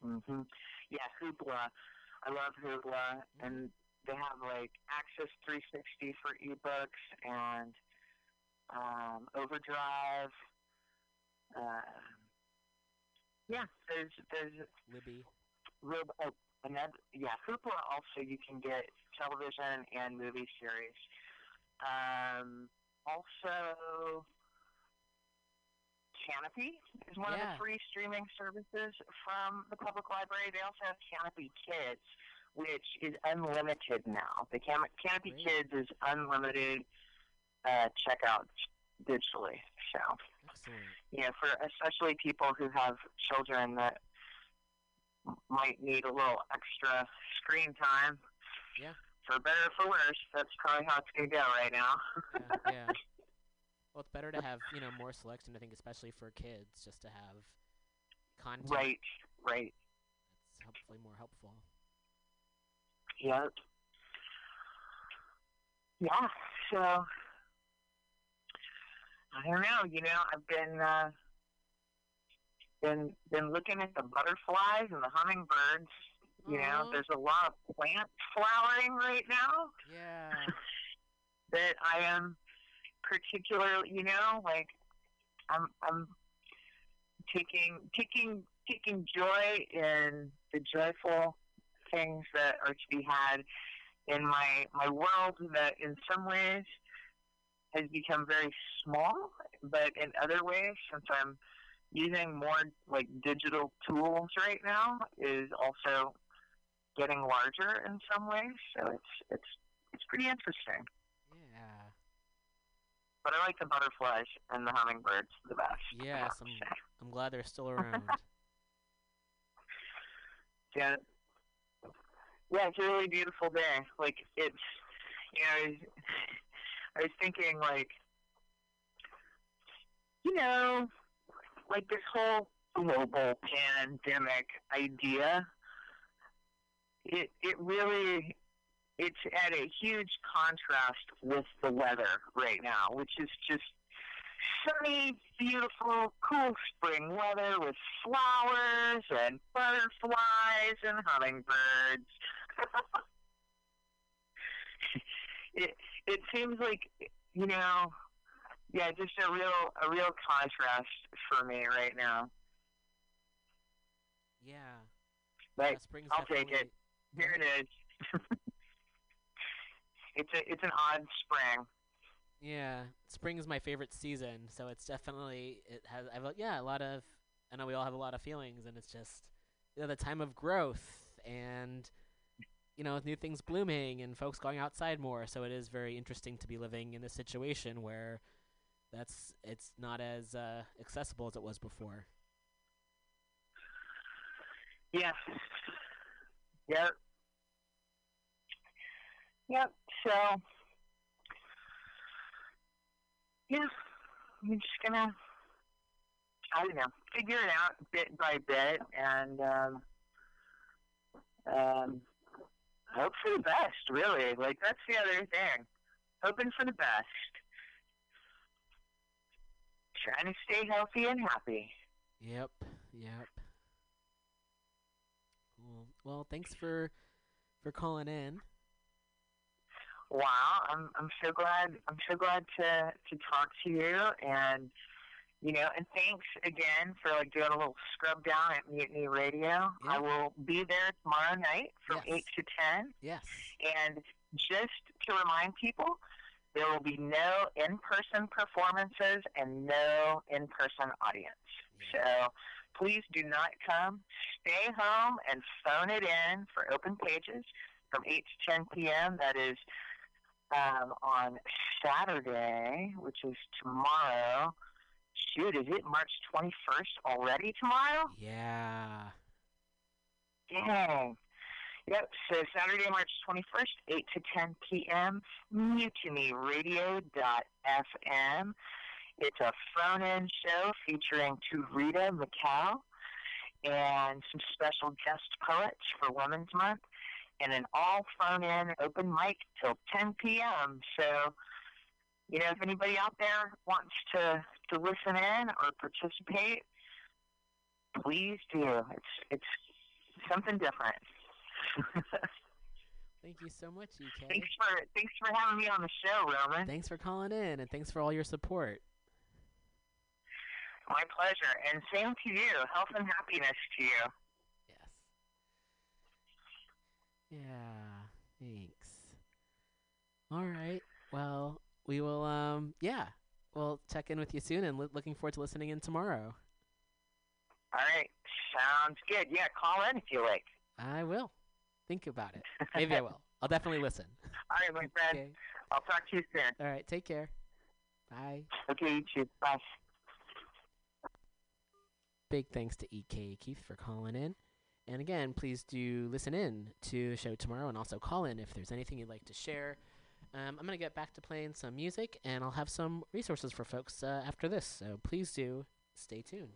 hmm Yeah, Hoopla. I love Hoopla, Mm-hmm. and they have like Axis 360 for ebooks and um, Overdrive. Uh, yeah, there's there's Libby. oh, another yeah Hoopla. Also, you can get television and movie series. Um, also. Kanopy is one of the free streaming services from the public library. They also have Kanopy Kids, which is unlimited now. The Can- Kanopy Great. Kids is unlimited uh, checkout digitally. So, Excellent. know, for especially people who have children that might need a little extra screen time. Yeah. For better or for worse, that's probably how it's going to go right now. Yeah. yeah. Well, it's better to have you know more selection. I think, especially for kids, just to have content right, right. that's hopefully more helpful. Yep. Yeah. So I don't know. You know, I've been uh, been been looking at the butterflies and the hummingbirds. You know, mm-hmm. there's a lot of plants flowering right now Yeah. that I am particularly. You know, like I'm I'm taking taking taking joy in the joyful things that are to be had in my my world that in some ways has become very small, but in other ways, since I'm using more like digital tools right now, is also getting larger in some ways. So it's it's it's pretty interesting. Yeah. But I like the butterflies and the hummingbirds the best. Yes, I'm. I'm glad they're still around. Yeah. Yeah, it's a really beautiful day. Like it's, you know, I was, I was thinking like, you know, like this whole global pandemic idea it it really it's at a huge contrast with the weather right now, which is just sunny, beautiful, cool spring weather with flowers and butterflies and hummingbirds. it it seems like you know, yeah, just a real a real contrast for me right now. Yeah. Like, yeah, spring's I'll take definitely- Here it is. it's a it's an odd spring. Yeah, spring is my favorite season, so it's definitely it has. I've yeah, a lot of. I know we all have a lot of feelings, and it's just you know the time of growth and you know new things blooming and folks going outside more. So it is very interesting to be living in this situation where that's it's not as uh, accessible as it was before. Yeah. Yep. Yep. So, yeah, I'm just gonna, I don't know, figure it out bit by bit, and um, um, hope for the best. Really, like that's the other thing. Hoping for the best. Trying to stay healthy and happy. Yep. Yep. Cool. Well, thanks for for calling in. Wow, I'm I'm so glad I'm so glad to to talk to you and you know and thanks again for like doing a little scrub down at Mutiny Radio. I will be there tomorrow night from Yes. eight to ten. Yes. And just to remind people, there will be no in person performances and no in person audience. So please do not come. Stay home and phone it in for open pages from 8 to 10 p.m. That is um, on Saturday, which is tomorrow. Shoot, is it March 21st already tomorrow? Yeah. Dang. Yep, so Saturday, March 21st, 8 to 10 p.m., mutinyradio.fm. It's a phone in show featuring Rita Macau and some special guest poets for Women's Month, and an all phone in open mic till 10 p.m. So, you know, if anybody out there wants to, to listen in or participate, please do. It's, it's something different. Thank you so much, EK. thanks for thanks for having me on the show, Roman. Thanks for calling in, and thanks for all your support. My pleasure, and same to you. Health and happiness to you. Yes. Yeah. Thanks. All right. Well, we will. Um. Yeah. We'll check in with you soon, and li- looking forward to listening in tomorrow. All right, sounds good. Yeah, call in if you like. I will. Think about it. Maybe I will. I'll definitely listen. All right, my friend. Okay. I'll talk to you soon. All right. Take care. Bye. Okay, you too. Bye. Big thanks to EK Keith for calling in. And again, please do listen in to the show tomorrow and also call in if there's anything you'd like to share. Um, I'm going to get back to playing some music and I'll have some resources for folks uh, after this. So please do stay tuned.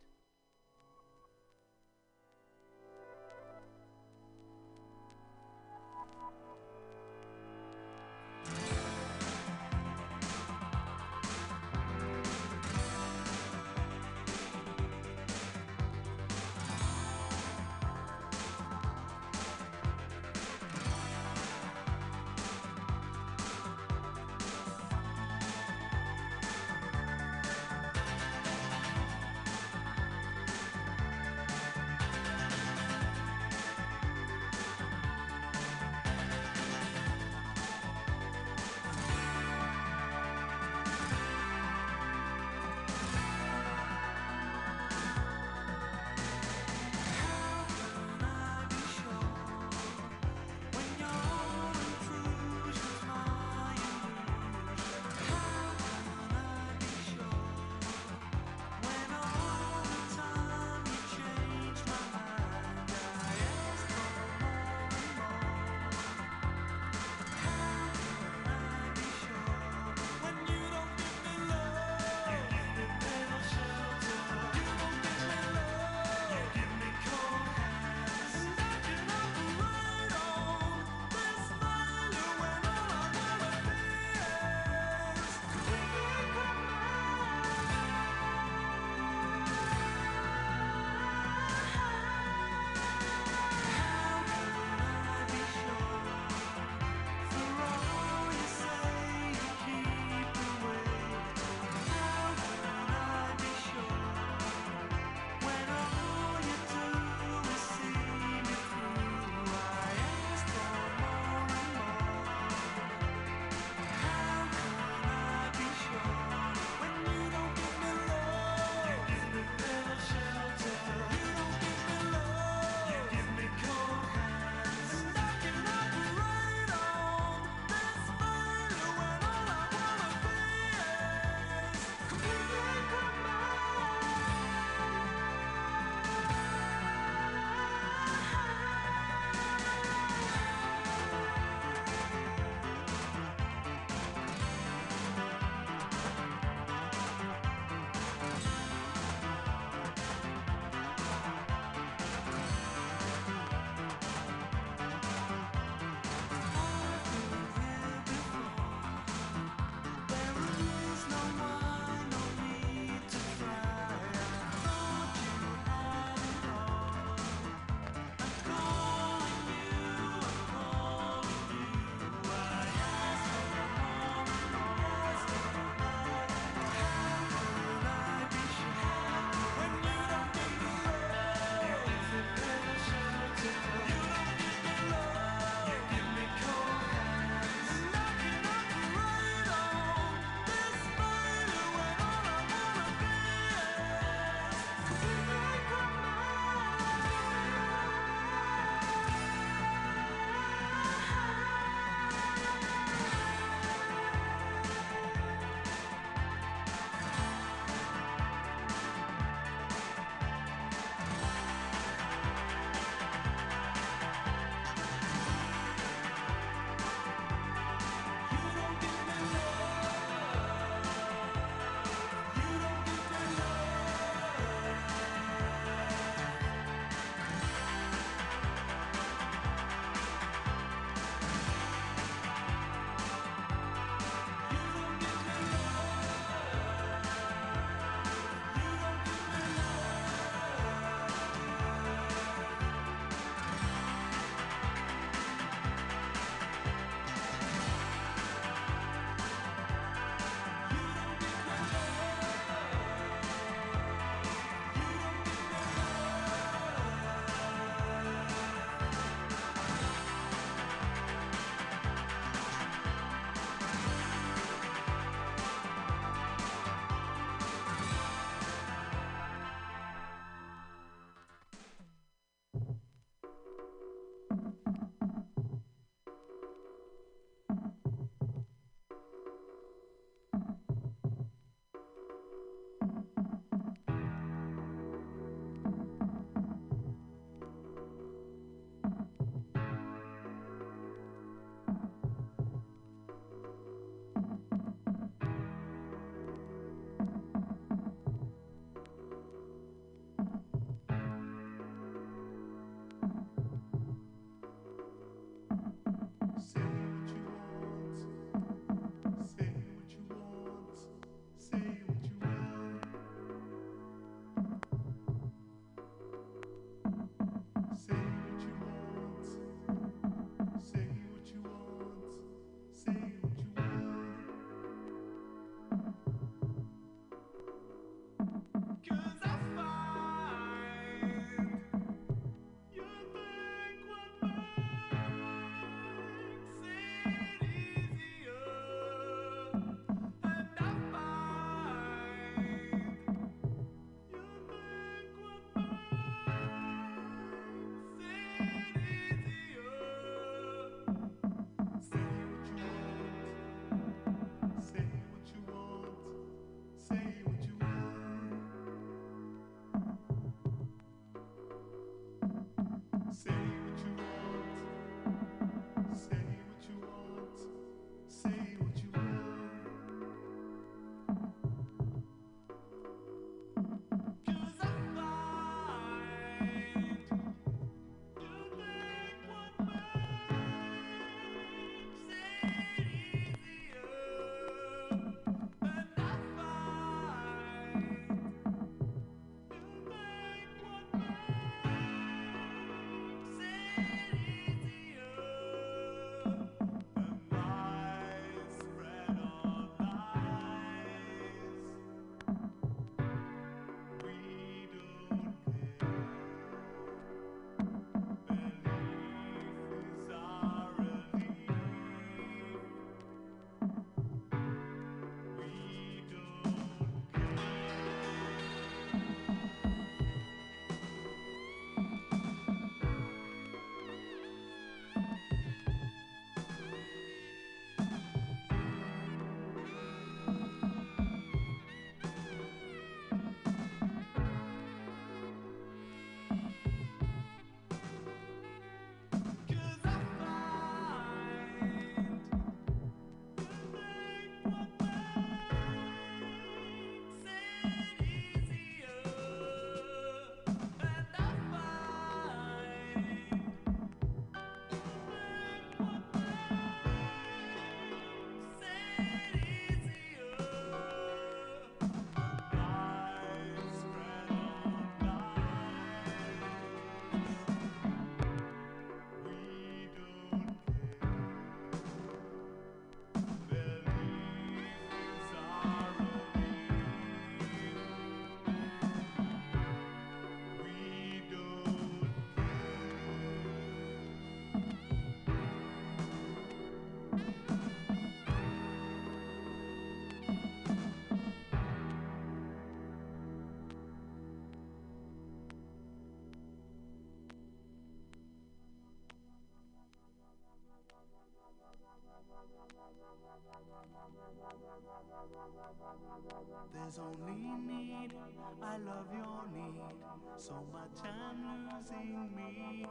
So much I'm losing me.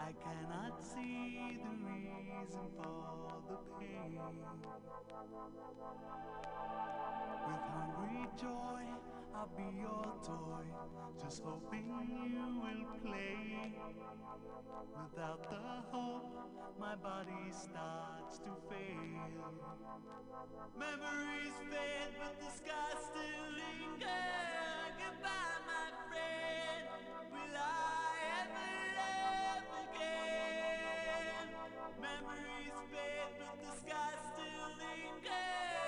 I cannot see the reason for the pain. With hungry joy, I'll be your toy. Just hoping you will play. Without the hope, my body starts to fail. Memories fade, but the sky still lingers. Memories fade, but the sky still lingers.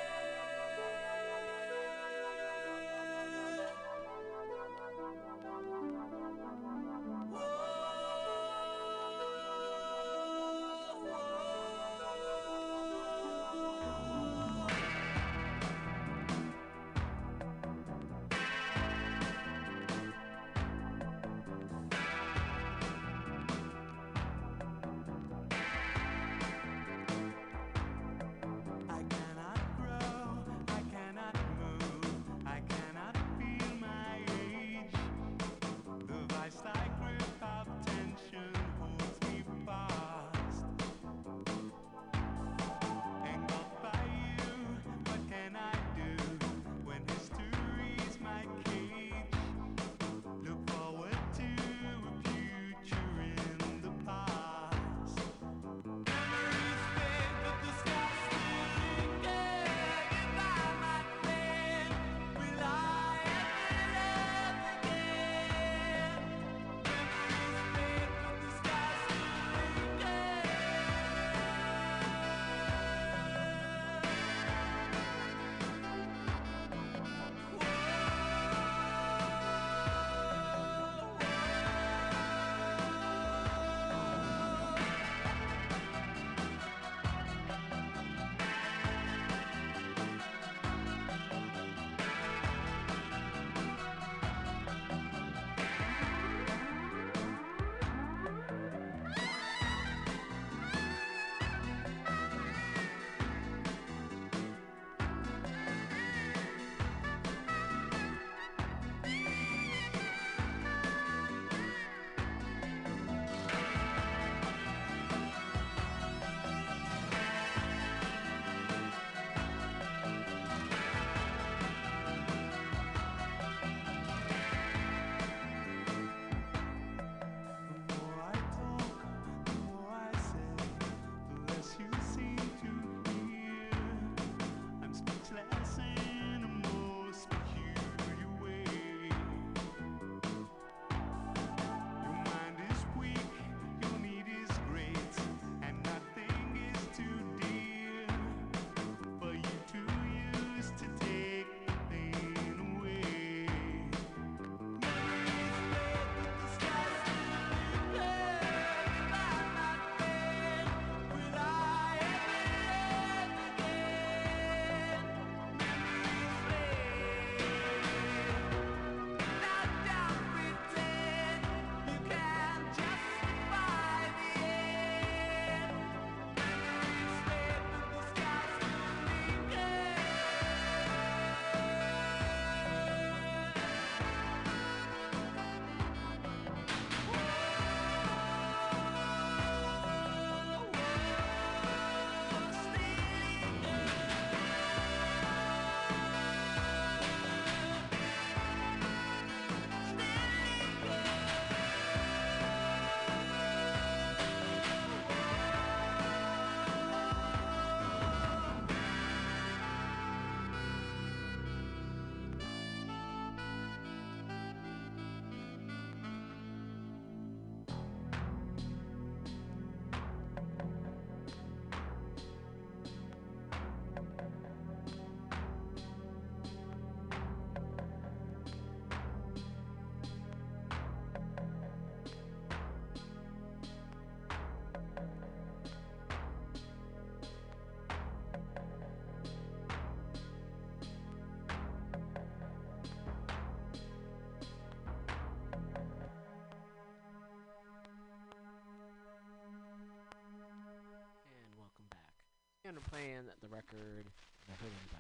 To the record The Hurting by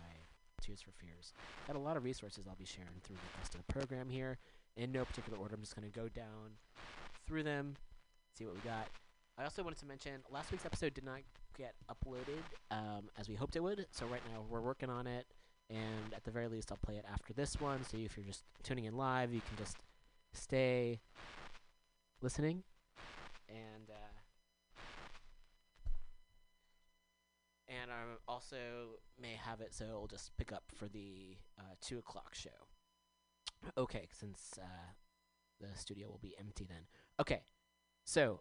Tears for Fears. Got a lot of resources I'll be sharing through the rest of the program here. In no particular order, I'm just going to go down through them, see what we got. I also wanted to mention last week's episode did not get uploaded um, as we hoped it would. So right now we're working on it, and at the very least I'll play it after this one. So if you're just tuning in live, you can just stay listening, and uh, and I also may have it so it'll just pick up for the uh, two o'clock show. Okay, since uh, the studio will be empty then. Okay, so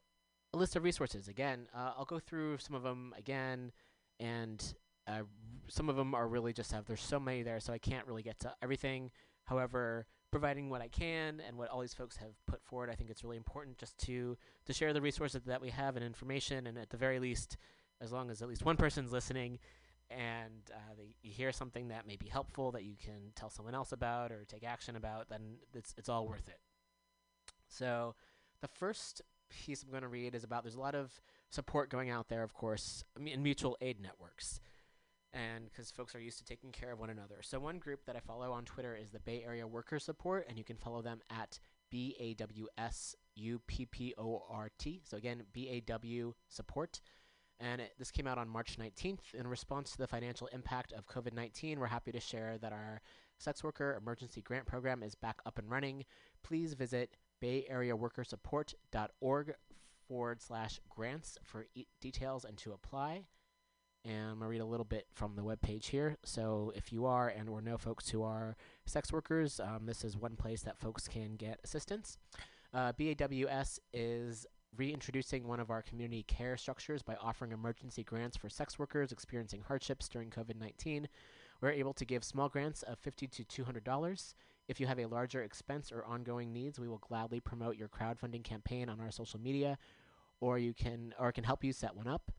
a list of resources. Again, uh, I'll go through some of them again, and uh, some of them are really just have. There's so many there, so I can't really get to everything. However, providing what I can and what all these folks have put forward, I think it's really important just to to share the resources that we have and information, and at the very least, as long as at least one person's listening. And uh, they, you hear something that may be helpful that you can tell someone else about or take action about, then it's it's all worth it. So, the first piece I'm going to read is about there's a lot of support going out there, of course, in mutual aid networks. And because folks are used to taking care of one another. So, one group that I follow on Twitter is the Bay Area Worker Support, and you can follow them at B A W S U P P O R T. So, again, B A W Support. And it, this came out on March 19th. In response to the financial impact of COVID 19, we're happy to share that our sex worker emergency grant program is back up and running. Please visit bayareaworkersupport.org forward slash grants for e- details and to apply. And I'm going to read a little bit from the webpage here. So if you are and or know folks who are sex workers, um, this is one place that folks can get assistance. Uh, BAWS is reintroducing one of our community care structures by offering emergency grants for sex workers experiencing hardships during COVID 19. We're able to give small grants of 50 to $200. If you have a larger expense or ongoing needs, we will gladly promote your crowdfunding campaign on our social media, or you can or can help you set one up.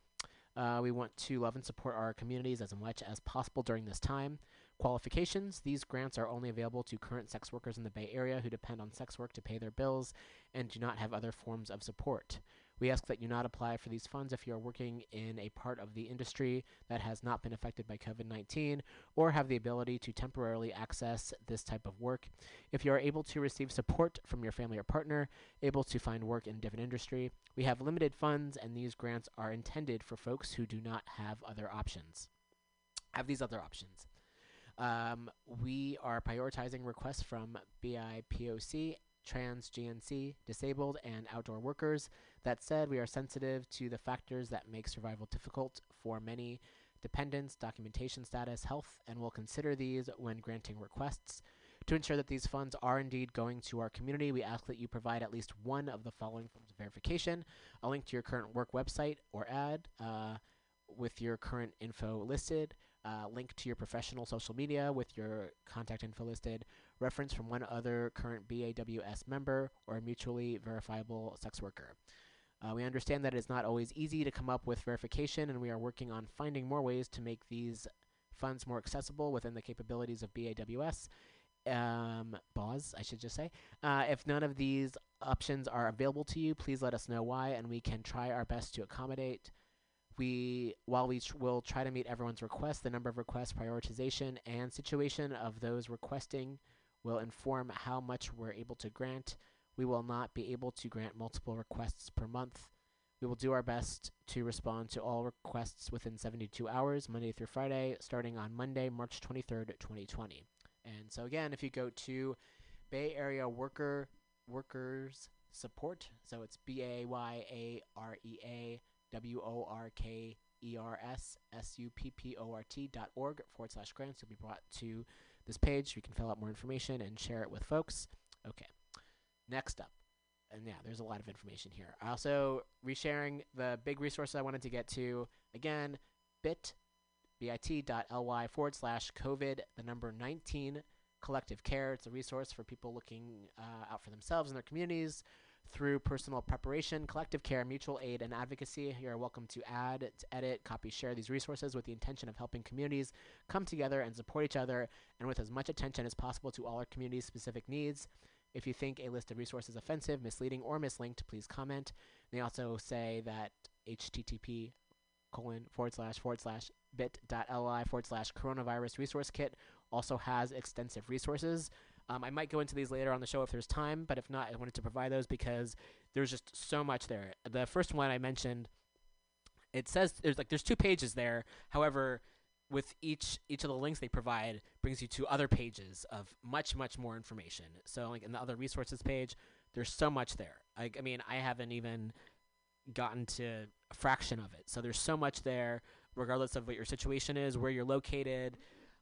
Uh, we want to love and support our communities as much as possible during this time. Qualifications These grants are only available to current sex workers in the Bay Area who depend on sex work to pay their bills and do not have other forms of support. We ask that you not apply for these funds if you are working in a part of the industry that has not been affected by COVID 19 or have the ability to temporarily access this type of work. If you are able to receive support from your family or partner, able to find work in a different industry, we have limited funds and these grants are intended for folks who do not have other options. Have these other options. Um, we are prioritizing requests from BIPOC, trans, GNC, disabled, and outdoor workers. That said, we are sensitive to the factors that make survival difficult for many dependents, documentation status, health, and will consider these when granting requests. To ensure that these funds are indeed going to our community, we ask that you provide at least one of the following forms of verification a link to your current work website or ad uh, with your current info listed, uh, link to your professional social media with your contact info listed, reference from one other current BAWS member, or a mutually verifiable sex worker. Uh, we understand that it is not always easy to come up with verification, and we are working on finding more ways to make these funds more accessible within the capabilities of BAWS. Um, BAWS, I should just say. Uh, if none of these options are available to you, please let us know why, and we can try our best to accommodate. We, while we tr- will try to meet everyone's requests, the number of requests, prioritization, and situation of those requesting will inform how much we're able to grant. We will not be able to grant multiple requests per month. We will do our best to respond to all requests within 72 hours, Monday through Friday, starting on Monday, March 23rd, 2020. And so again, if you go to Bay Area Worker Workers Support, so it's B A Y A R E A W O R K E R S S U P P O R T dot org forward slash grants, you'll be brought to this page. You can fill out more information and share it with folks. Okay. Next up. And yeah, there's a lot of information here. I also resharing the big resource I wanted to get to. Again, bit bit.ly forward slash COVID, the number 19 collective care. It's a resource for people looking uh, out for themselves and their communities through personal preparation, collective care, mutual aid, and advocacy. You are welcome to add, to edit, copy, share these resources with the intention of helping communities come together and support each other, and with as much attention as possible to all our community's specific needs. If you think a list of resources offensive, misleading, or mislinked, please comment. They also say that HTTP colon forward slash forward slash bit.ly forward slash coronavirus resource kit also has extensive resources. Um, I might go into these later on the show if there's time, but if not, I wanted to provide those because there's just so much there. The first one I mentioned, it says there's like there's two pages there. However, with each each of the links they provide brings you to other pages of much much more information. So like in the other resources page, there's so much there. Like I mean, I haven't even gotten to a fraction of it. So there's so much there, regardless of what your situation is, where you're located,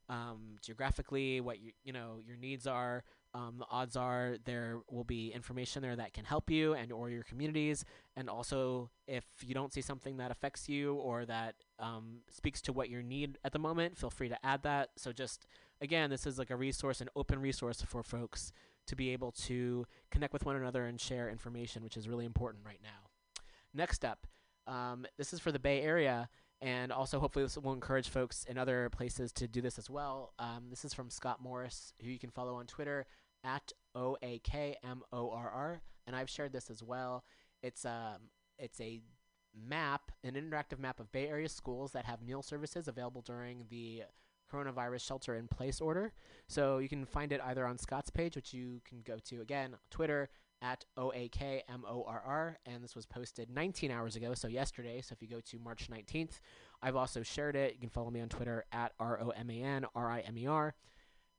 um, geographically, what you you know your needs are. Um, the odds are there will be information there that can help you and or your communities. And also, if you don't see something that affects you or that um, speaks to what you need at the moment, feel free to add that. So just again, this is like a resource, an open resource for folks to be able to connect with one another and share information, which is really important right now. Next up, um, this is for the Bay Area, and also hopefully this will encourage folks in other places to do this as well. Um, this is from Scott Morris, who you can follow on Twitter at O A K M O R R, and I've shared this as well. It's um, it's a map, an interactive map of Bay Area schools that have meal services available during the coronavirus shelter in place order. So you can find it either on Scott's page, which you can go to again, Twitter at O A K M O R R, and this was posted 19 hours ago, so yesterday. So if you go to March 19th, I've also shared it. You can follow me on Twitter at R O M A N R I M E R,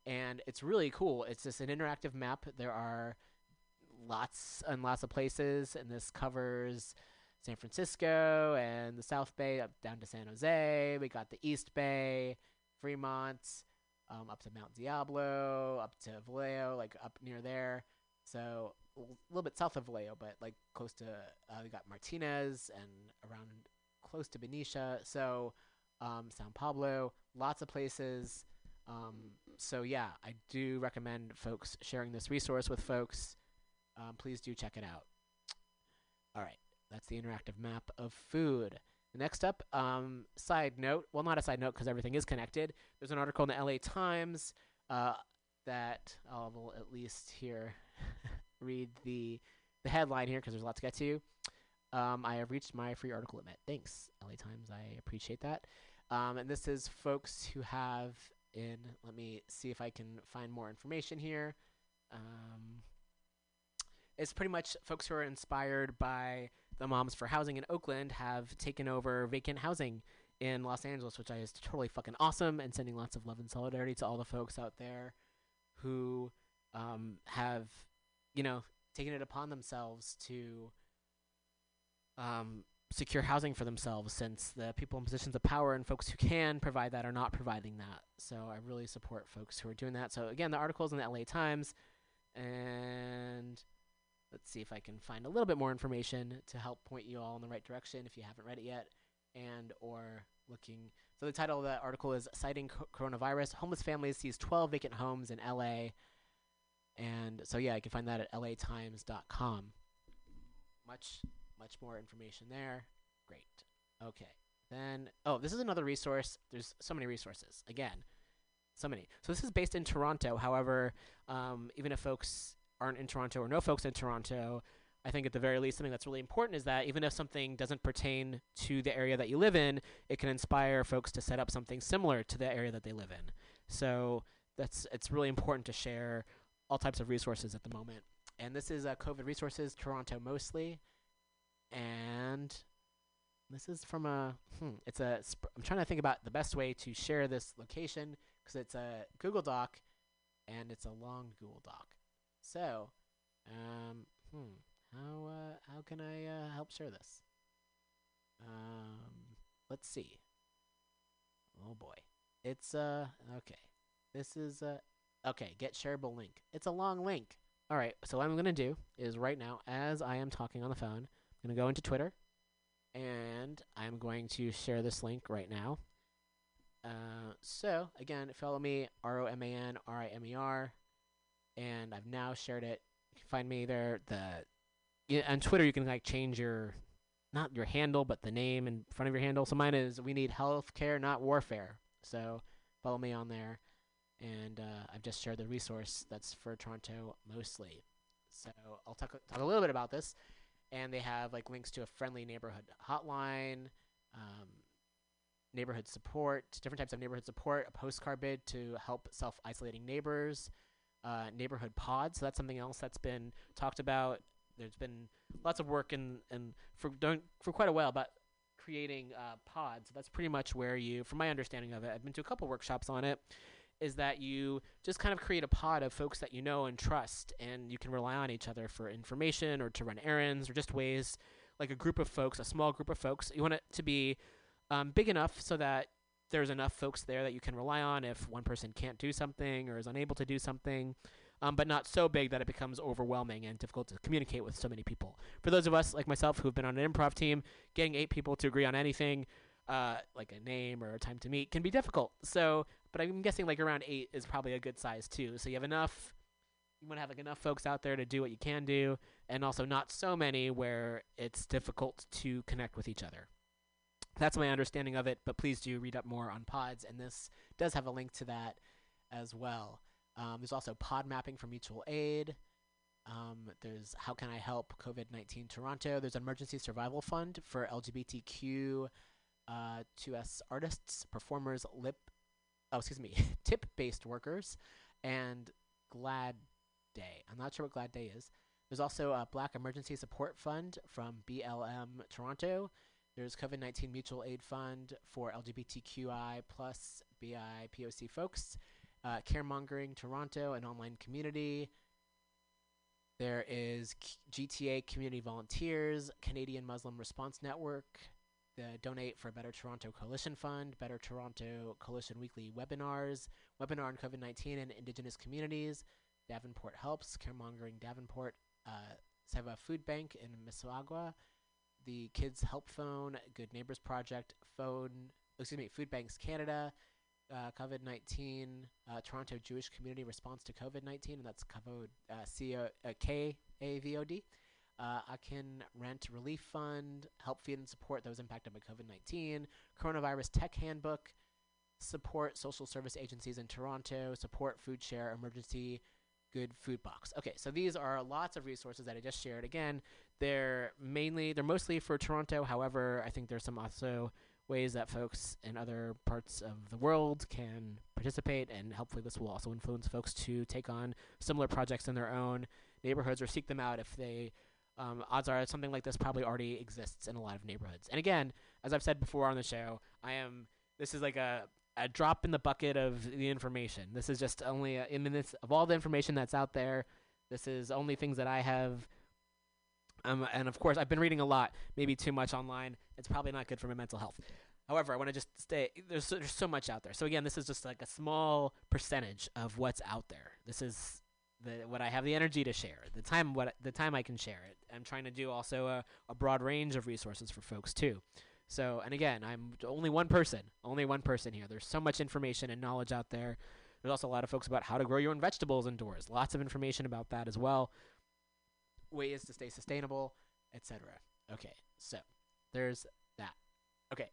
and it's really cool. It's just an interactive map. There are lots and lots of places, and this covers San Francisco and the South Bay up down to San Jose. We got the East Bay, Fremont, um, up to Mount Diablo, up to Vallejo, like up near there. So a little bit south of Vallejo, but like close to uh, we got Martinez and around close to Benicia. So um, San Pablo, lots of places. Um, so yeah, I do recommend folks sharing this resource with folks. Um, please do check it out. All right, that's the interactive map of food. Next up, um, side note. Well, not a side note because everything is connected. There's an article in the LA Times uh, that I will at least here read the the headline here because there's a lot to get to. Um, I have reached my free article limit. Thanks, LA Times. I appreciate that. Um, and this is folks who have in. Let me see if I can find more information here. Um, it's pretty much folks who are inspired by the Moms for Housing in Oakland have taken over vacant housing in Los Angeles, which I is totally fucking awesome, and sending lots of love and solidarity to all the folks out there who um, have, you know, taken it upon themselves to um, secure housing for themselves since the people in positions of power and folks who can provide that are not providing that. So I really support folks who are doing that. So again, the article's in the LA Times and let's see if I can find a little bit more information to help point you all in the right direction if you haven't read it yet and or looking so the title of that article is citing co- coronavirus homeless families seize 12 vacant homes in LA and so yeah you can find that at latimes.com much much more information there. Great. Okay. Then oh this is another resource. There's so many resources. Again so many. So this is based in toronto. However um, even if folks aren't in toronto or no folks in toronto I think at the very least, something that's really important is that even if something doesn't pertain to the area that you live in, it can inspire folks to set up something similar to the area that they live in. So that's it's really important to share all types of resources at the moment. And this is uh, COVID resources, Toronto mostly, and this is from a hmm, it's a sp- I'm trying to think about the best way to share this location because it's a Google Doc, and it's a long Google Doc. So, um, hmm. How uh, how can I uh, help share this? Um, let's see. Oh boy, it's uh okay. This is uh okay. Get shareable link. It's a long link. All right. So what I'm gonna do is right now, as I am talking on the phone, I'm gonna go into Twitter, and I'm going to share this link right now. Uh, so again, follow me R O M A N R I M E R, and I've now shared it. You can find me there. The yeah, on Twitter you can like change your not your handle but the name in front of your handle. So mine is we need healthcare, not warfare. So follow me on there, and uh, I've just shared the resource that's for Toronto mostly. So I'll talk talk a little bit about this, and they have like links to a friendly neighborhood hotline, um, neighborhood support, different types of neighborhood support, a postcard bid to help self isolating neighbors, uh, neighborhood pods. So that's something else that's been talked about. There's been lots of work in, in for for quite a while about creating uh, pods. That's pretty much where you, from my understanding of it, I've been to a couple workshops on it. Is that you just kind of create a pod of folks that you know and trust, and you can rely on each other for information or to run errands or just ways, like a group of folks, a small group of folks. You want it to be um, big enough so that there's enough folks there that you can rely on if one person can't do something or is unable to do something, um, but not so big that it becomes overwhelming and difficult to communicate with so many people. For those of us like myself who've been on an improv team, getting eight people to agree on anything, uh, like a name or a time to meet, can be difficult. So, but I'm guessing like around eight is probably a good size too. So you have enough. You want to have like enough folks out there to do what you can do, and also not so many where it's difficult to connect with each other. That's my understanding of it, but please do read up more on pods, and this does have a link to that as well. Um, there's also pod mapping for mutual aid. Um, there's how can I help COVID 19 Toronto. There's an emergency survival fund for LGBTQ uh, 2S artists, performers, lip, oh, excuse me, tip based workers, and Glad Day. I'm not sure what Glad Day is. There's also a Black Emergency Support Fund from BLM Toronto. There's COVID 19 Mutual Aid Fund for LGBTQI plus BIPOC folks. Uh, Caremongering Toronto, an online community. There is GTA Community Volunteers, Canadian Muslim Response Network, the Donate for Better Toronto Coalition Fund, Better Toronto Coalition Weekly Webinars, Webinar on COVID 19 and Indigenous Communities, Davenport Helps, Caremongering Davenport, uh, Seva Food Bank in Mississauga, the Kids Help Phone, Good Neighbors Project, Phone, excuse me, Food Banks Canada, uh, COVID 19, uh, Toronto Jewish Community Response to COVID 19, and that's KAVOD, uh, C O- uh, K Uh, Akin Rent Relief Fund, help feed and support those impacted by COVID 19, Coronavirus Tech Handbook, support social service agencies in Toronto, support Food Share Emergency Good Food Box. Okay, so these are lots of resources that I just shared. Again, they're mainly, they're mostly for Toronto. However, I think there's some also ways that folks in other parts of the world can participate, and hopefully this will also influence folks to take on similar projects in their own neighborhoods or seek them out if they. Um, odds are something like this probably already exists in a lot of neighborhoods. And again, as I've said before on the show, I am. This is like a a drop in the bucket of the information. This is just only a, I mean, this of all the information that's out there. This is only things that I have. Um, and of course, I've been reading a lot, maybe too much online. It's probably not good for my mental health. However, I want to just stay. There's there's so much out there. So again, this is just like a small percentage of what's out there. This is the what I have the energy to share. The time what the time I can share it. I'm trying to do also a, a broad range of resources for folks too. So and again, I'm only one person. Only one person here. There's so much information and knowledge out there. There's also a lot of folks about how to grow your own vegetables indoors. Lots of information about that as well. Ways to stay sustainable, etc. Okay, so there's that. Okay,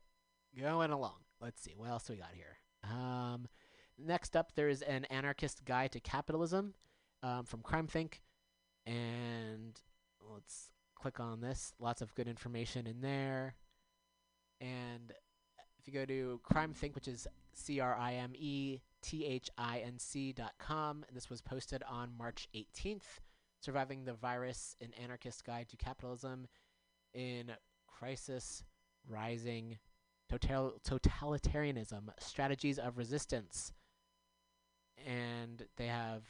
going along. Let's see what else we got here. Um, next up, there's an anarchist guide to capitalism um, from CrimethInc, and let's click on this. Lots of good information in there. And if you go to CrimethInc, which is C R I M E T H I N C dot com, and this was posted on March 18th. Surviving the Virus: An Anarchist Guide to Capitalism in Crisis, Rising, total- Totalitarianism, Strategies of Resistance. And they have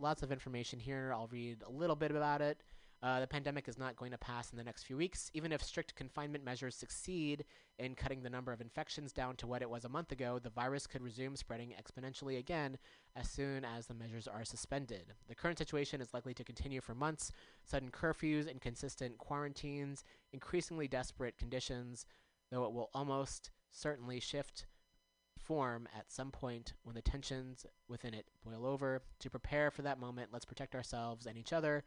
lots of information here. I'll read a little bit about it. Uh, the pandemic is not going to pass in the next few weeks. Even if strict confinement measures succeed in cutting the number of infections down to what it was a month ago, the virus could resume spreading exponentially again as soon as the measures are suspended. The current situation is likely to continue for months. Sudden curfews, inconsistent quarantines, increasingly desperate conditions, though it will almost certainly shift form at some point when the tensions within it boil over. To prepare for that moment, let's protect ourselves and each other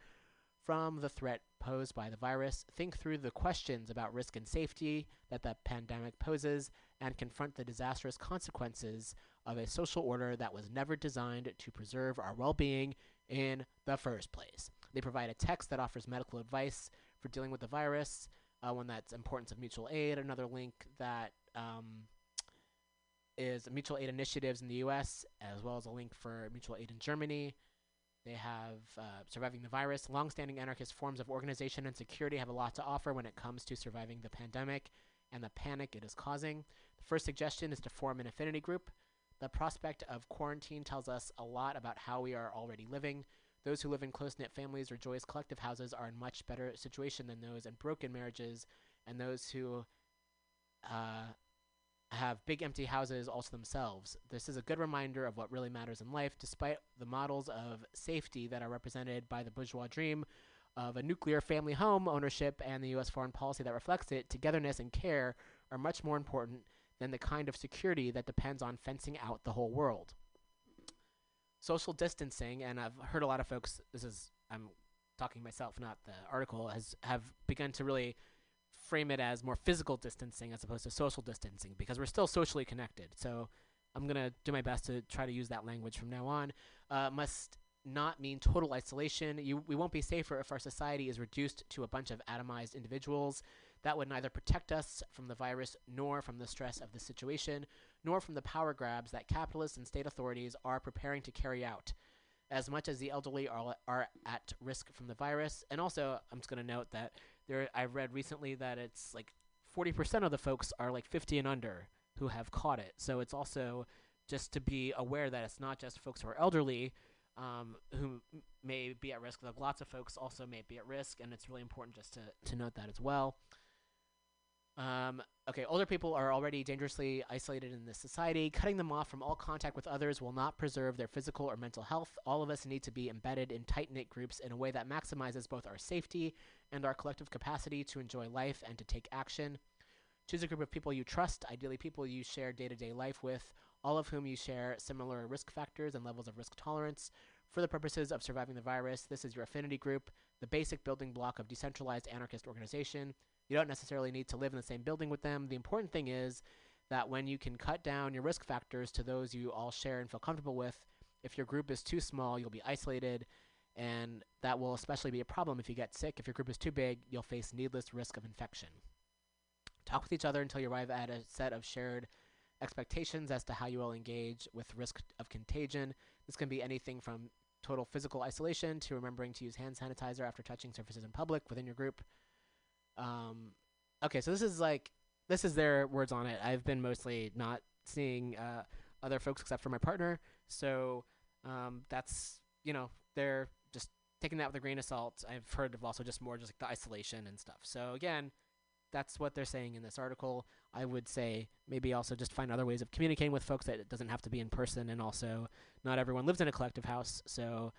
from the threat posed by the virus, think through the questions about risk and safety that the pandemic poses, and confront the disastrous consequences of a social order that was never designed to preserve our well being in the first place. They provide a text that offers medical advice for dealing with the virus, uh, one that's importance of mutual aid, another link that um, is mutual aid initiatives in the U.S. as well as a link for mutual aid in Germany. They have uh, surviving the virus. Longstanding anarchist forms of organization and security have a lot to offer when it comes to surviving the pandemic and the panic it is causing. The first suggestion is to form an affinity group. The prospect of quarantine tells us a lot about how we are already living. Those who live in close knit families or joyous collective houses are in much better situation than those in broken marriages and those who uh, have big empty houses also themselves. This is a good reminder of what really matters in life, despite the models of safety that are represented by the bourgeois dream of a nuclear family home ownership and the U.S. foreign policy that reflects it. Togetherness and care are much more important than the kind of security that depends on fencing out the whole world. Social distancing, and I've heard a lot of folks. This is I'm talking myself, not the article, has have begun to really frame it as more physical distancing as opposed to social distancing because we're still socially connected. So I'm gonna do my best to try to use that language from now on. Uh, must not mean total isolation. You, we won't be safer if our society is reduced to a bunch of atomized individuals. That would neither protect us from the virus, nor from the stress of the situation, nor from the power grabs that capitalists and state authorities are preparing to carry out. As much as the elderly are, are at risk from the virus, and also I'm just going to note that there I read recently that it's like 40% of the folks are like 50 and under who have caught it. So it's also just to be aware that it's not just folks who are elderly um, who m- may be at risk. Like lots of folks also may be at risk, and it's really important just to, to note that as well. Um, okay, older people are already dangerously isolated in this society. Cutting them off from all contact with others will not preserve their physical or mental health. All of us need to be embedded in tight knit groups in a way that maximizes both our safety and our collective capacity to enjoy life and to take action. Choose a group of people you trust, ideally, people you share day to day life with, all of whom you share similar risk factors and levels of risk tolerance. For the purposes of surviving the virus, this is your affinity group, the basic building block of decentralized anarchist organization. You don't necessarily need to live in the same building with them. The important thing is that when you can cut down your risk factors to those you all share and feel comfortable with, if your group is too small, you'll be isolated, and that will especially be a problem if you get sick. If your group is too big, you'll face needless risk of infection. Talk with each other until you arrive at a set of shared expectations as to how you will engage with risk of contagion. This can be anything from total physical isolation to remembering to use hand sanitizer after touching surfaces in public within your group. Um, okay, so this is like this is their words on it. I've been mostly not seeing uh, other folks except for my partner, so um, that's you know they're just taking that with a grain of salt. I've heard of also just more just like the isolation and stuff. So again, that's what they're saying in this article. I would say maybe also just find other ways of communicating with folks that it doesn't have to be in person, and also not everyone lives in a collective house, so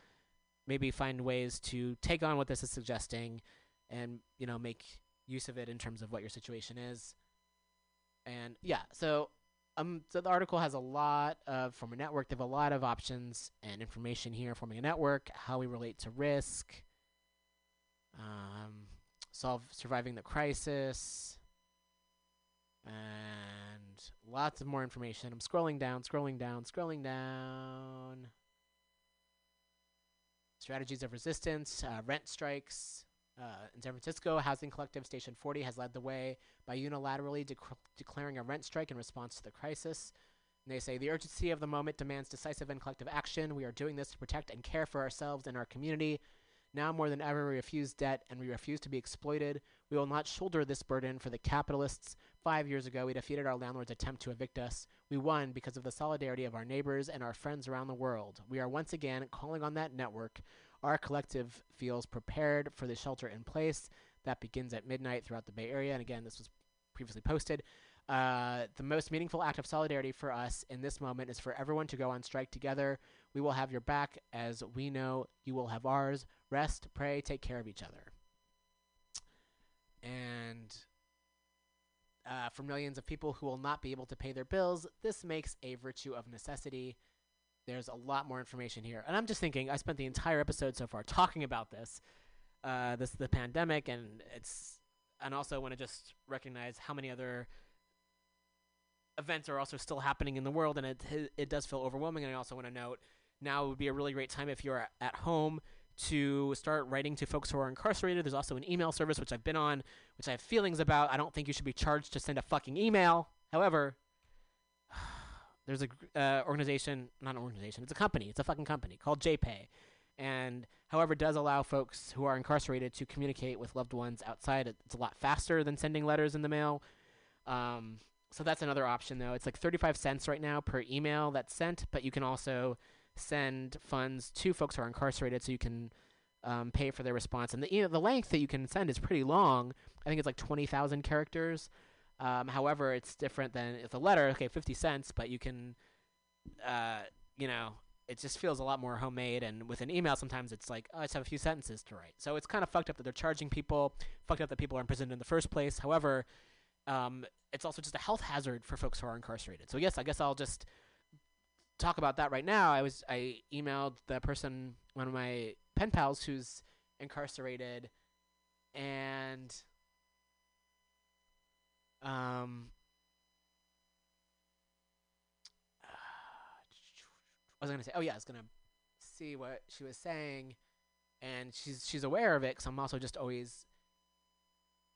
maybe find ways to take on what this is suggesting, and you know make use of it in terms of what your situation is. And yeah, so um, so the article has a lot of from a network. They have a lot of options and information here. Forming a network, how we relate to risk, um, solve surviving the crisis, and lots of more information. I'm scrolling down, scrolling down, scrolling down. Strategies of resistance, uh, rent strikes. Uh, in San Francisco, Housing Collective Station 40 has led the way by unilaterally dec- declaring a rent strike in response to the crisis. And they say the urgency of the moment demands decisive and collective action. We are doing this to protect and care for ourselves and our community. Now more than ever, we refuse debt and we refuse to be exploited. We will not shoulder this burden for the capitalists. Five years ago, we defeated our landlord's attempt to evict us. We won because of the solidarity of our neighbors and our friends around the world. We are once again calling on that network. Our collective feels prepared for the shelter in place that begins at midnight throughout the Bay Area. And again, this was previously posted. Uh, the most meaningful act of solidarity for us in this moment is for everyone to go on strike together. We will have your back as we know you will have ours. Rest, pray, take care of each other. And uh, for millions of people who will not be able to pay their bills, this makes a virtue of necessity. There's a lot more information here. And I'm just thinking, I spent the entire episode so far talking about this, uh, this the pandemic, and it's, and also want to just recognize how many other events are also still happening in the world, and it it does feel overwhelming. And I also want to note now would be a really great time if you're at home to start writing to folks who are incarcerated. There's also an email service which I've been on, which I have feelings about. I don't think you should be charged to send a fucking email. However, there's a uh, organization, not an organization, it's a company, it's a fucking company called JPay, and however does allow folks who are incarcerated to communicate with loved ones outside. It's a lot faster than sending letters in the mail. Um, so that's another option though. It's like 35 cents right now per email that's sent, but you can also send funds to folks who are incarcerated, so you can um, pay for their response. And the you know, the length that you can send is pretty long. I think it's like 20,000 characters. Um, however, it's different than if a letter, okay, 50 cents, but you can, uh, you know, it just feels a lot more homemade. And with an email, sometimes it's like, oh, I just have a few sentences to write. So it's kind of fucked up that they're charging people, fucked up that people are imprisoned in the first place. However, um, it's also just a health hazard for folks who are incarcerated. So yes, I guess I'll just talk about that right now. I was I emailed the person, one of my pen pals, who's incarcerated, and um, I was gonna say, oh yeah, I was gonna see what she was saying, and she's she's aware of it because I'm also just always,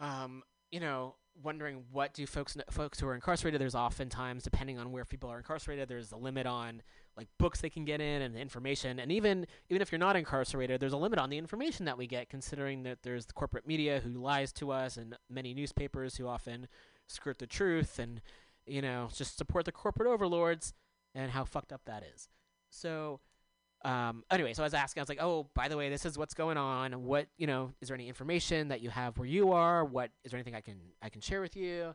um, you know, wondering what do folks folks who are incarcerated. There's oftentimes, depending on where people are incarcerated, there's a limit on like books they can get in and information, and even even if you're not incarcerated, there's a limit on the information that we get, considering that there's the corporate media who lies to us, and many newspapers who often skirt the truth, and you know, just support the corporate overlords, and how fucked up that is. So, um, anyway, so I was asking, I was like, oh, by the way, this is what's going on. What, you know, is there any information that you have where you are? What is there anything I can I can share with you?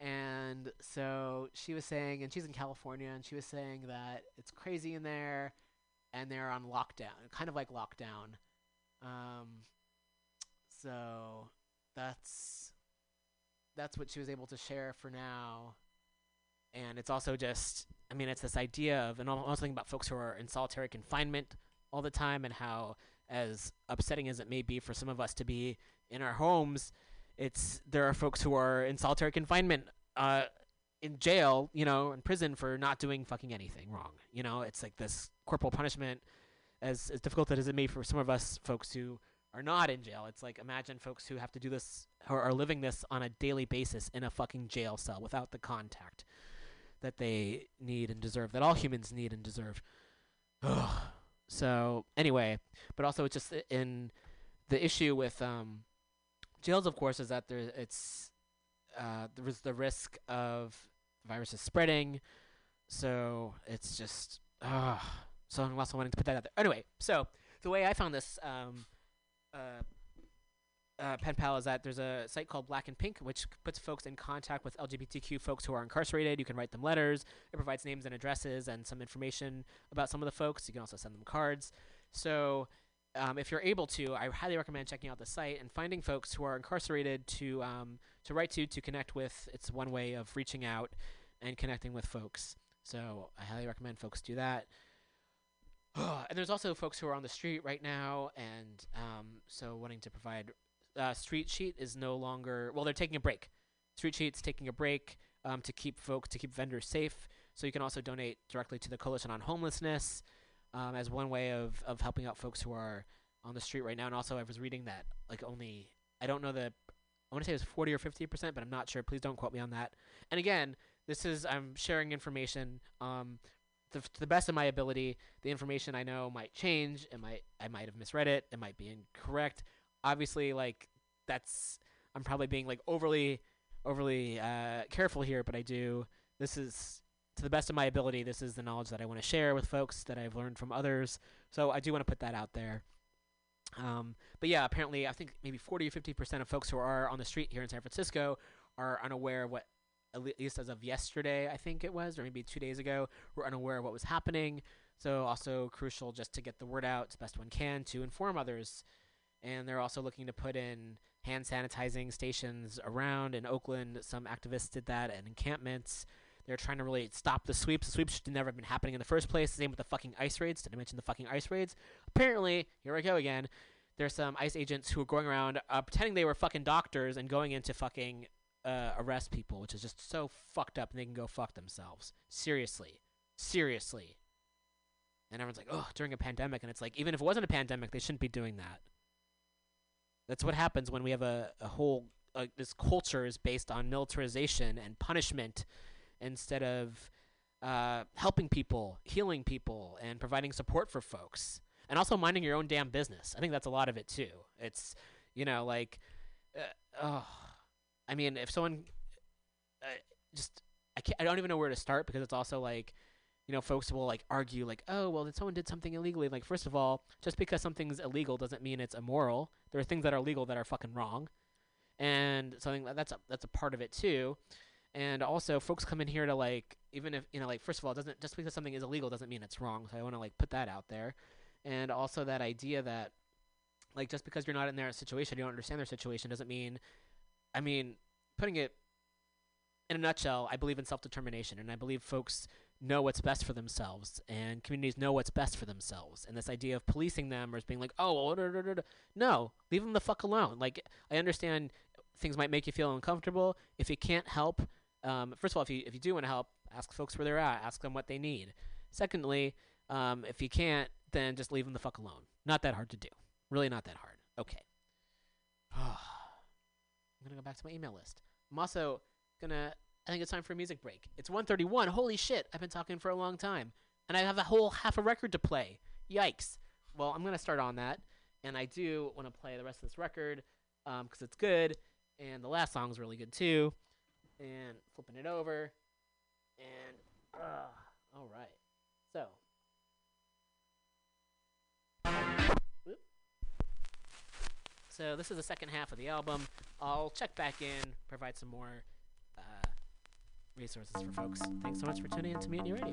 And so she was saying, and she's in California, and she was saying that it's crazy in there, and they're on lockdown, kind of like lockdown. Um, so that's that's what she was able to share for now. And it's also just i mean it's this idea of and also thinking about folks who are in solitary confinement all the time and how as upsetting as it may be for some of us to be in our homes it's there are folks who are in solitary confinement uh in jail you know in prison for not doing fucking anything wrong. You know it's like this corporal punishment as as difficult as it may be for some of us folks who are not in jail it's like imagine folks who have to do this or are living this on a daily basis in a fucking jail cell without the contact that they need and deserve, that all humans need and deserve. so anyway, but also it's just in the issue with um, jails, of course, is that there it's uh, the risk of viruses spreading. So it's just uh, so I'm also wanting to put that out there. Anyway, so the way I found this um, uh, uh, pen pal is that there's a site called Black and Pink, which puts folks in contact with LGBTQ folks who are incarcerated. You can write them letters. It provides names and addresses and some information about some of the folks. You can also send them cards. So, um, if you're able to, I highly recommend checking out the site and finding folks who are incarcerated to um, to write to to connect with. It's one way of reaching out and connecting with folks. So I highly recommend folks do that. and there's also folks who are on the street right now, and um, so wanting to provide uh, Street Sheet is no longer well. They're taking a break. Street Sheet's taking a break um, to keep folks to keep vendors safe. So you can also donate directly to the Coalition on Homelessness um, as one way of of helping out folks who are on the street right now. And also, I was reading that like only I don't know the I want to say it was forty or fifty percent, but I'm not sure. Please don't quote me on that. And again, this is I'm sharing information. Um, the, to the best of my ability, the information I know might change. It might I might have misread it. It might be incorrect obviously like that's I'm probably being like overly overly uh, careful here, but I do this is to the best of my ability. This is the knowledge that I want to share with folks that I've learned from others. So I do want to put that out there. Um, but yeah, apparently I think maybe 40 or 50 percent of folks who are on the street here in San Francisco are unaware of what at least as of yesterday I think it was or maybe two days ago were unaware of what was happening. So also crucial just to get the word out as best one can to inform others and they're also looking to put in hand sanitizing stations around in Oakland. Some activists did that at encampments. They're trying to really stop the sweeps. The sweeps should never have been happening in the first place. Same with the fucking ICE raids. Did I mention the fucking ICE raids? Apparently, here I go again. There's some ICE agents who are going around uh, pretending they were fucking doctors and going into fucking uh, arrest people, which is just so fucked up, and they can go fuck themselves. Seriously, seriously. And everyone's like, oh, during a pandemic, and it's like, even if it wasn't a pandemic, they shouldn't be doing that. That's what happens when we have a, a whole uh, this culture is based on militarization and punishment instead of uh, helping people, healing people, and providing support for folks, and also minding your own damn business. I think that's a lot of it too. It's you know like, uh, oh, I mean, if someone uh, just I can't, I don't even know where to start because it's also like you know, folks will like argue like, oh, well, then someone did something illegally. Like, first of all, just because something's illegal doesn't mean it's immoral. There are things that are legal that are fucking wrong, and something that's a, that's a part of it too. And also, folks come in here to like, even if you know, like, first of all, doesn't just because something is illegal doesn't mean it's wrong. So I want to like put that out there, and also that idea that like just because you're not in their situation, you don't understand their situation doesn't mean. I mean, putting it in a nutshell, I believe in self determination, and I believe folks know what's best for themselves and communities know what's best for themselves. And this idea of policing them or being like oh da, da, da, da." no leave them the fuck alone. Like i understand things might make you feel uncomfortable. If you can't help um, first of all if you if you do want to help ask folks where they're at ask them what they need. Secondly um, if you can't then just leave them the fuck alone. Not that hard to do. Really not that hard. Okay i'm gonna go back to my email list i'm also gonna I think it's time for a music break. It's 1:31. Holy shit! I've been talking for a long time, and I have a whole half a record to play. Yikes! Well, I'm gonna start on that, and I do want to play the rest of this record because it's good, and the last song's really good too. And flipping it over, and uh, all right. So this is the second half of the album. I'll check back in, provide some more uh, resources for folks. Thanks so much for tuning in to Mutiny Radio.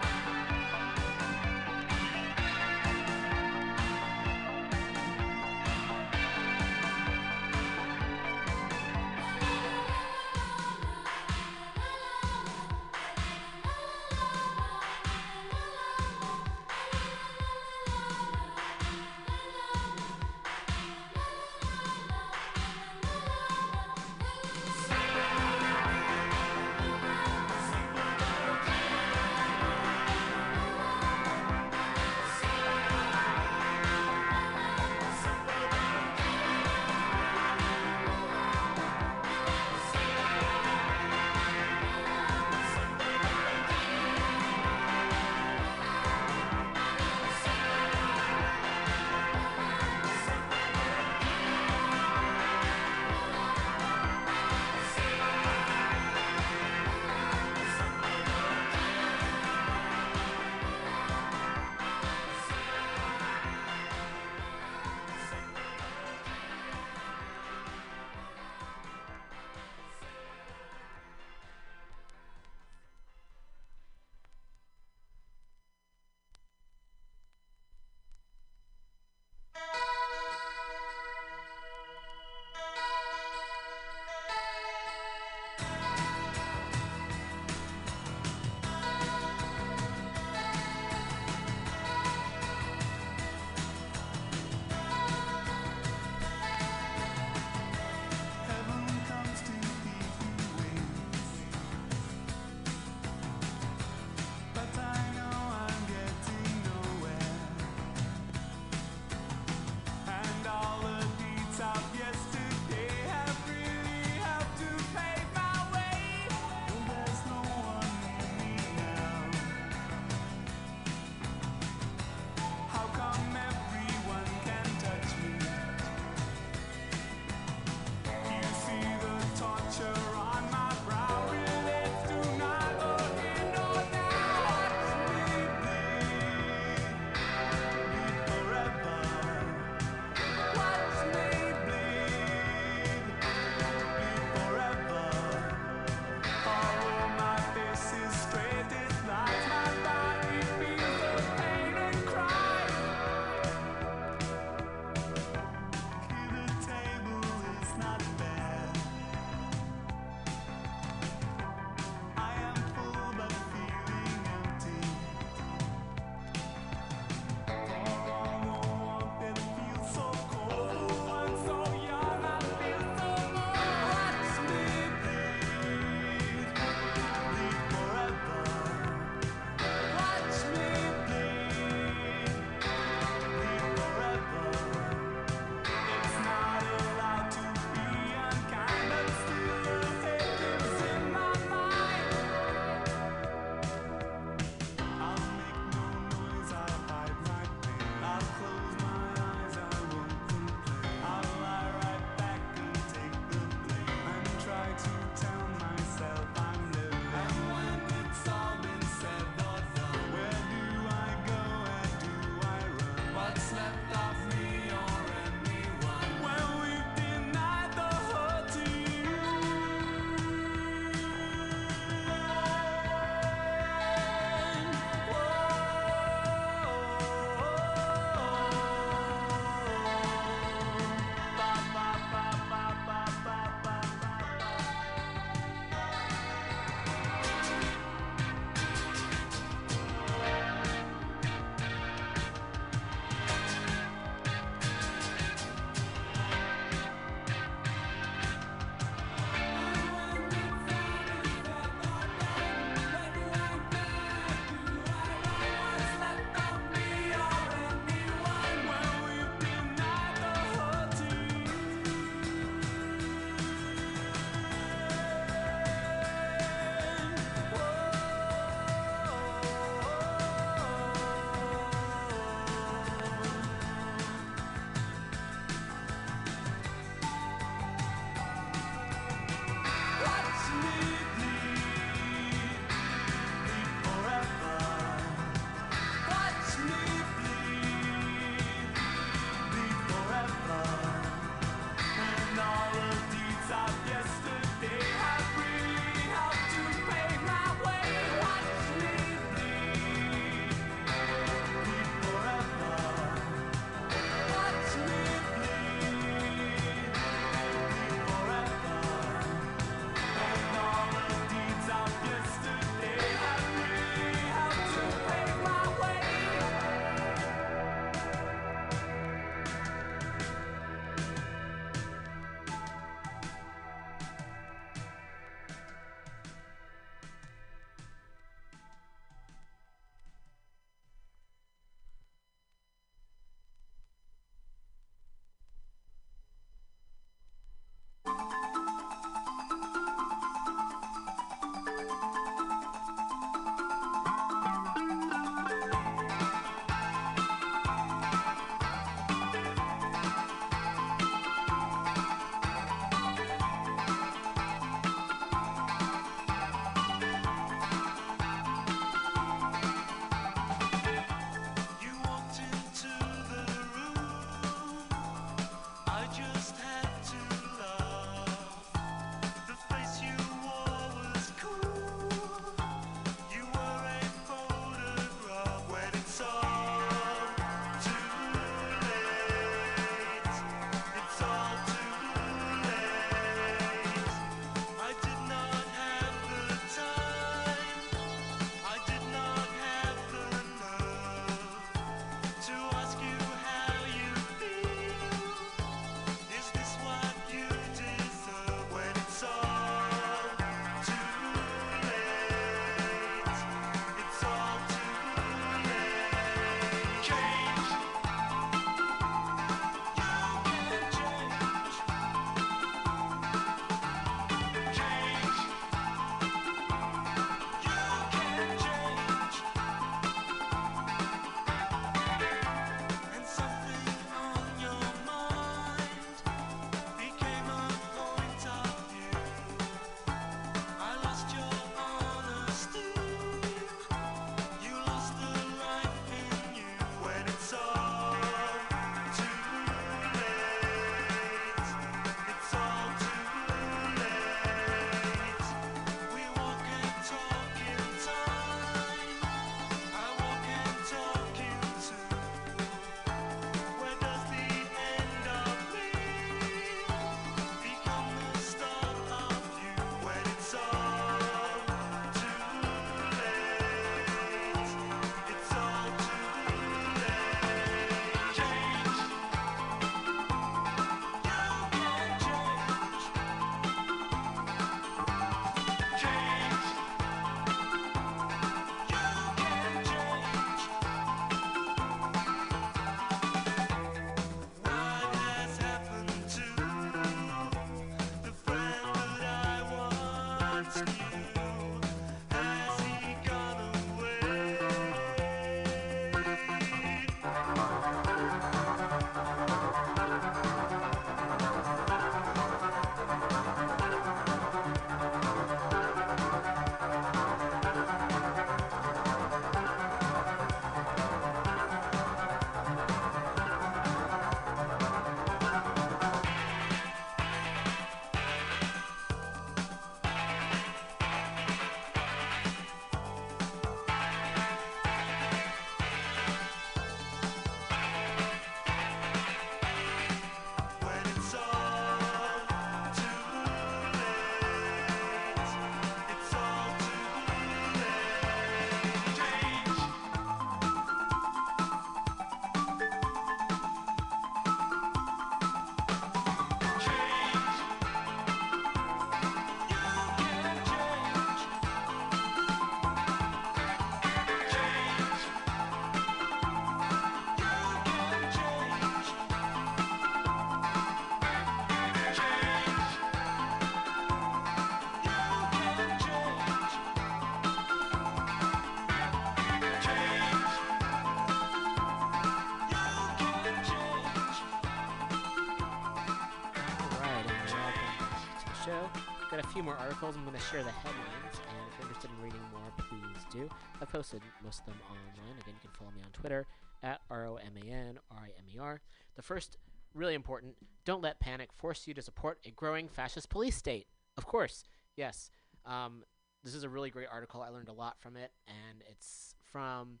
Got a few more articles. I'm going to share the headlines, and if you're interested in reading more, please do. I've posted most of them online. Again, you can follow me on Twitter at R O M A N R I M E R. The first, really important don't let panic force you to support a growing fascist police state. Of course, yes. Um, this is a really great article. I learned a lot from it, and it's from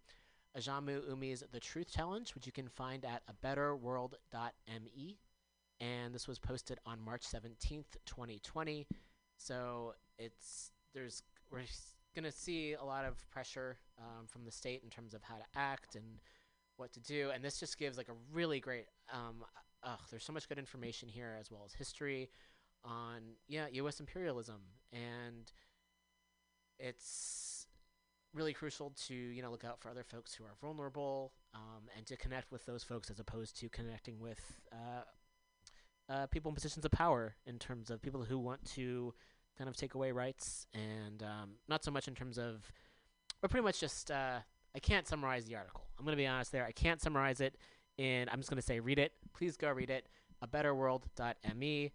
Ajamu Umi's The Truth Challenge, which you can find at a betterworld.me. And this was posted on March 17th, 2020. So it's there's we're going to see a lot of pressure um, from the state in terms of how to act and what to do. And this just gives like a really great. Um, ugh, there's so much good information here as well as history on yeah U.S. imperialism and it's really crucial to you know look out for other folks who are vulnerable um, and to connect with those folks as opposed to connecting with uh, uh, people in positions of power in terms of people who want to kind of take away rights and um, not so much in terms of but pretty much just uh, I can't summarize the article. I'm going to be honest there. I can't summarize it and I'm just going to say read it. Please go read it. A betterworld.me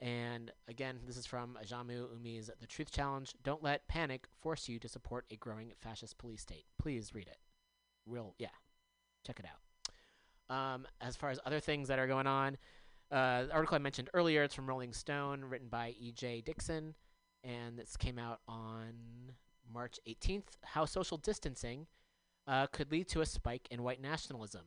and again, this is from Ajamu Umi's The Truth Challenge. Don't let panic force you to support a growing fascist police state. Please read it. Real, yeah, check it out. Um, as far as other things that are going on, uh, the article I mentioned earlier, it's from Rolling Stone, written by E.J. Dickson, and this came out on March 18th. How social distancing uh, could lead to a spike in white nationalism.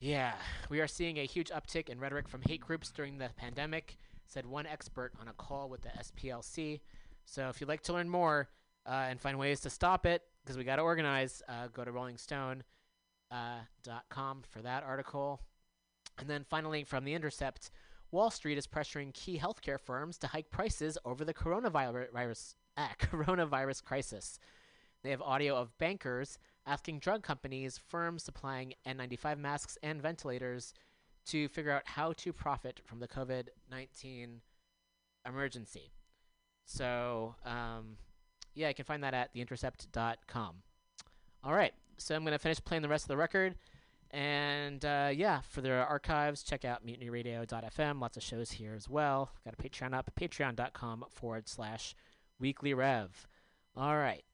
Yeah, we are seeing a huge uptick in rhetoric from hate groups during the pandemic, said one expert on a call with the SPLC. So if you'd like to learn more uh, and find ways to stop it, because we got to organize, uh, go to rollingstone.com uh, for that article. And then finally, from The Intercept, Wall Street is pressuring key healthcare firms to hike prices over the coronavirus, ah, coronavirus crisis. They have audio of bankers asking drug companies, firms supplying N95 masks and ventilators to figure out how to profit from the COVID 19 emergency. So, um, yeah, you can find that at theintercept.com. All right, so I'm going to finish playing the rest of the record. And uh, yeah, for the archives, check out mutinyradio.fm. Lots of shows here as well. Got a Patreon up, patreon.com forward slash weekly rev. All right.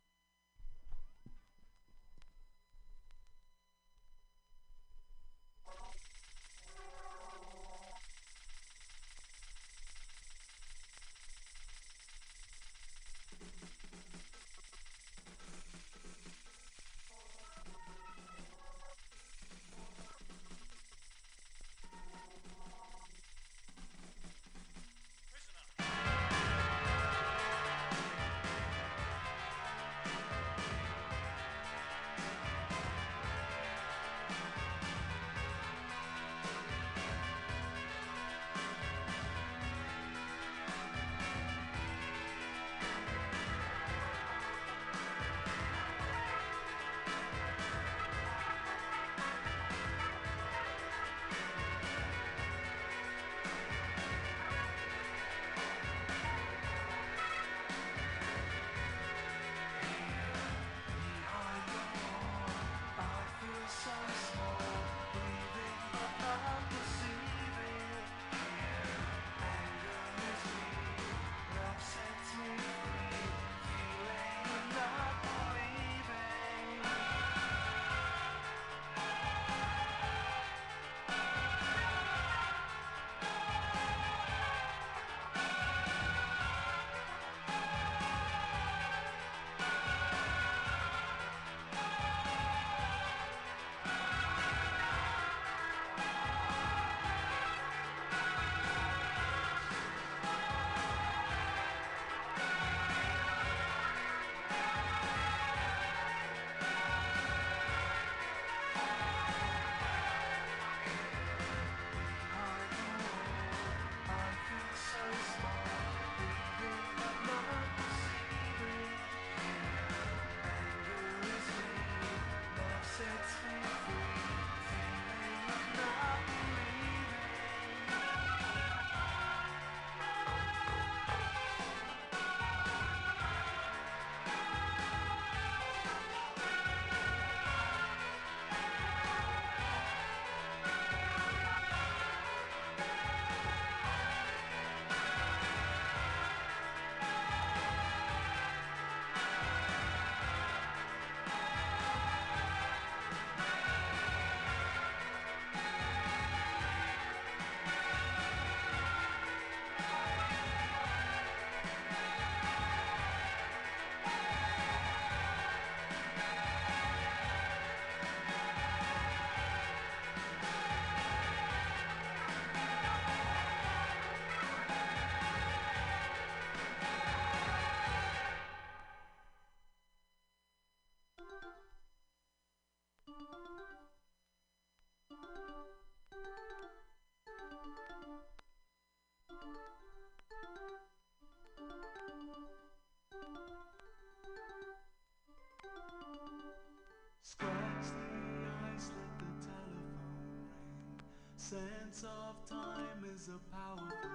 Scratch the ice, let the telephone ring. Sense of time is a powerful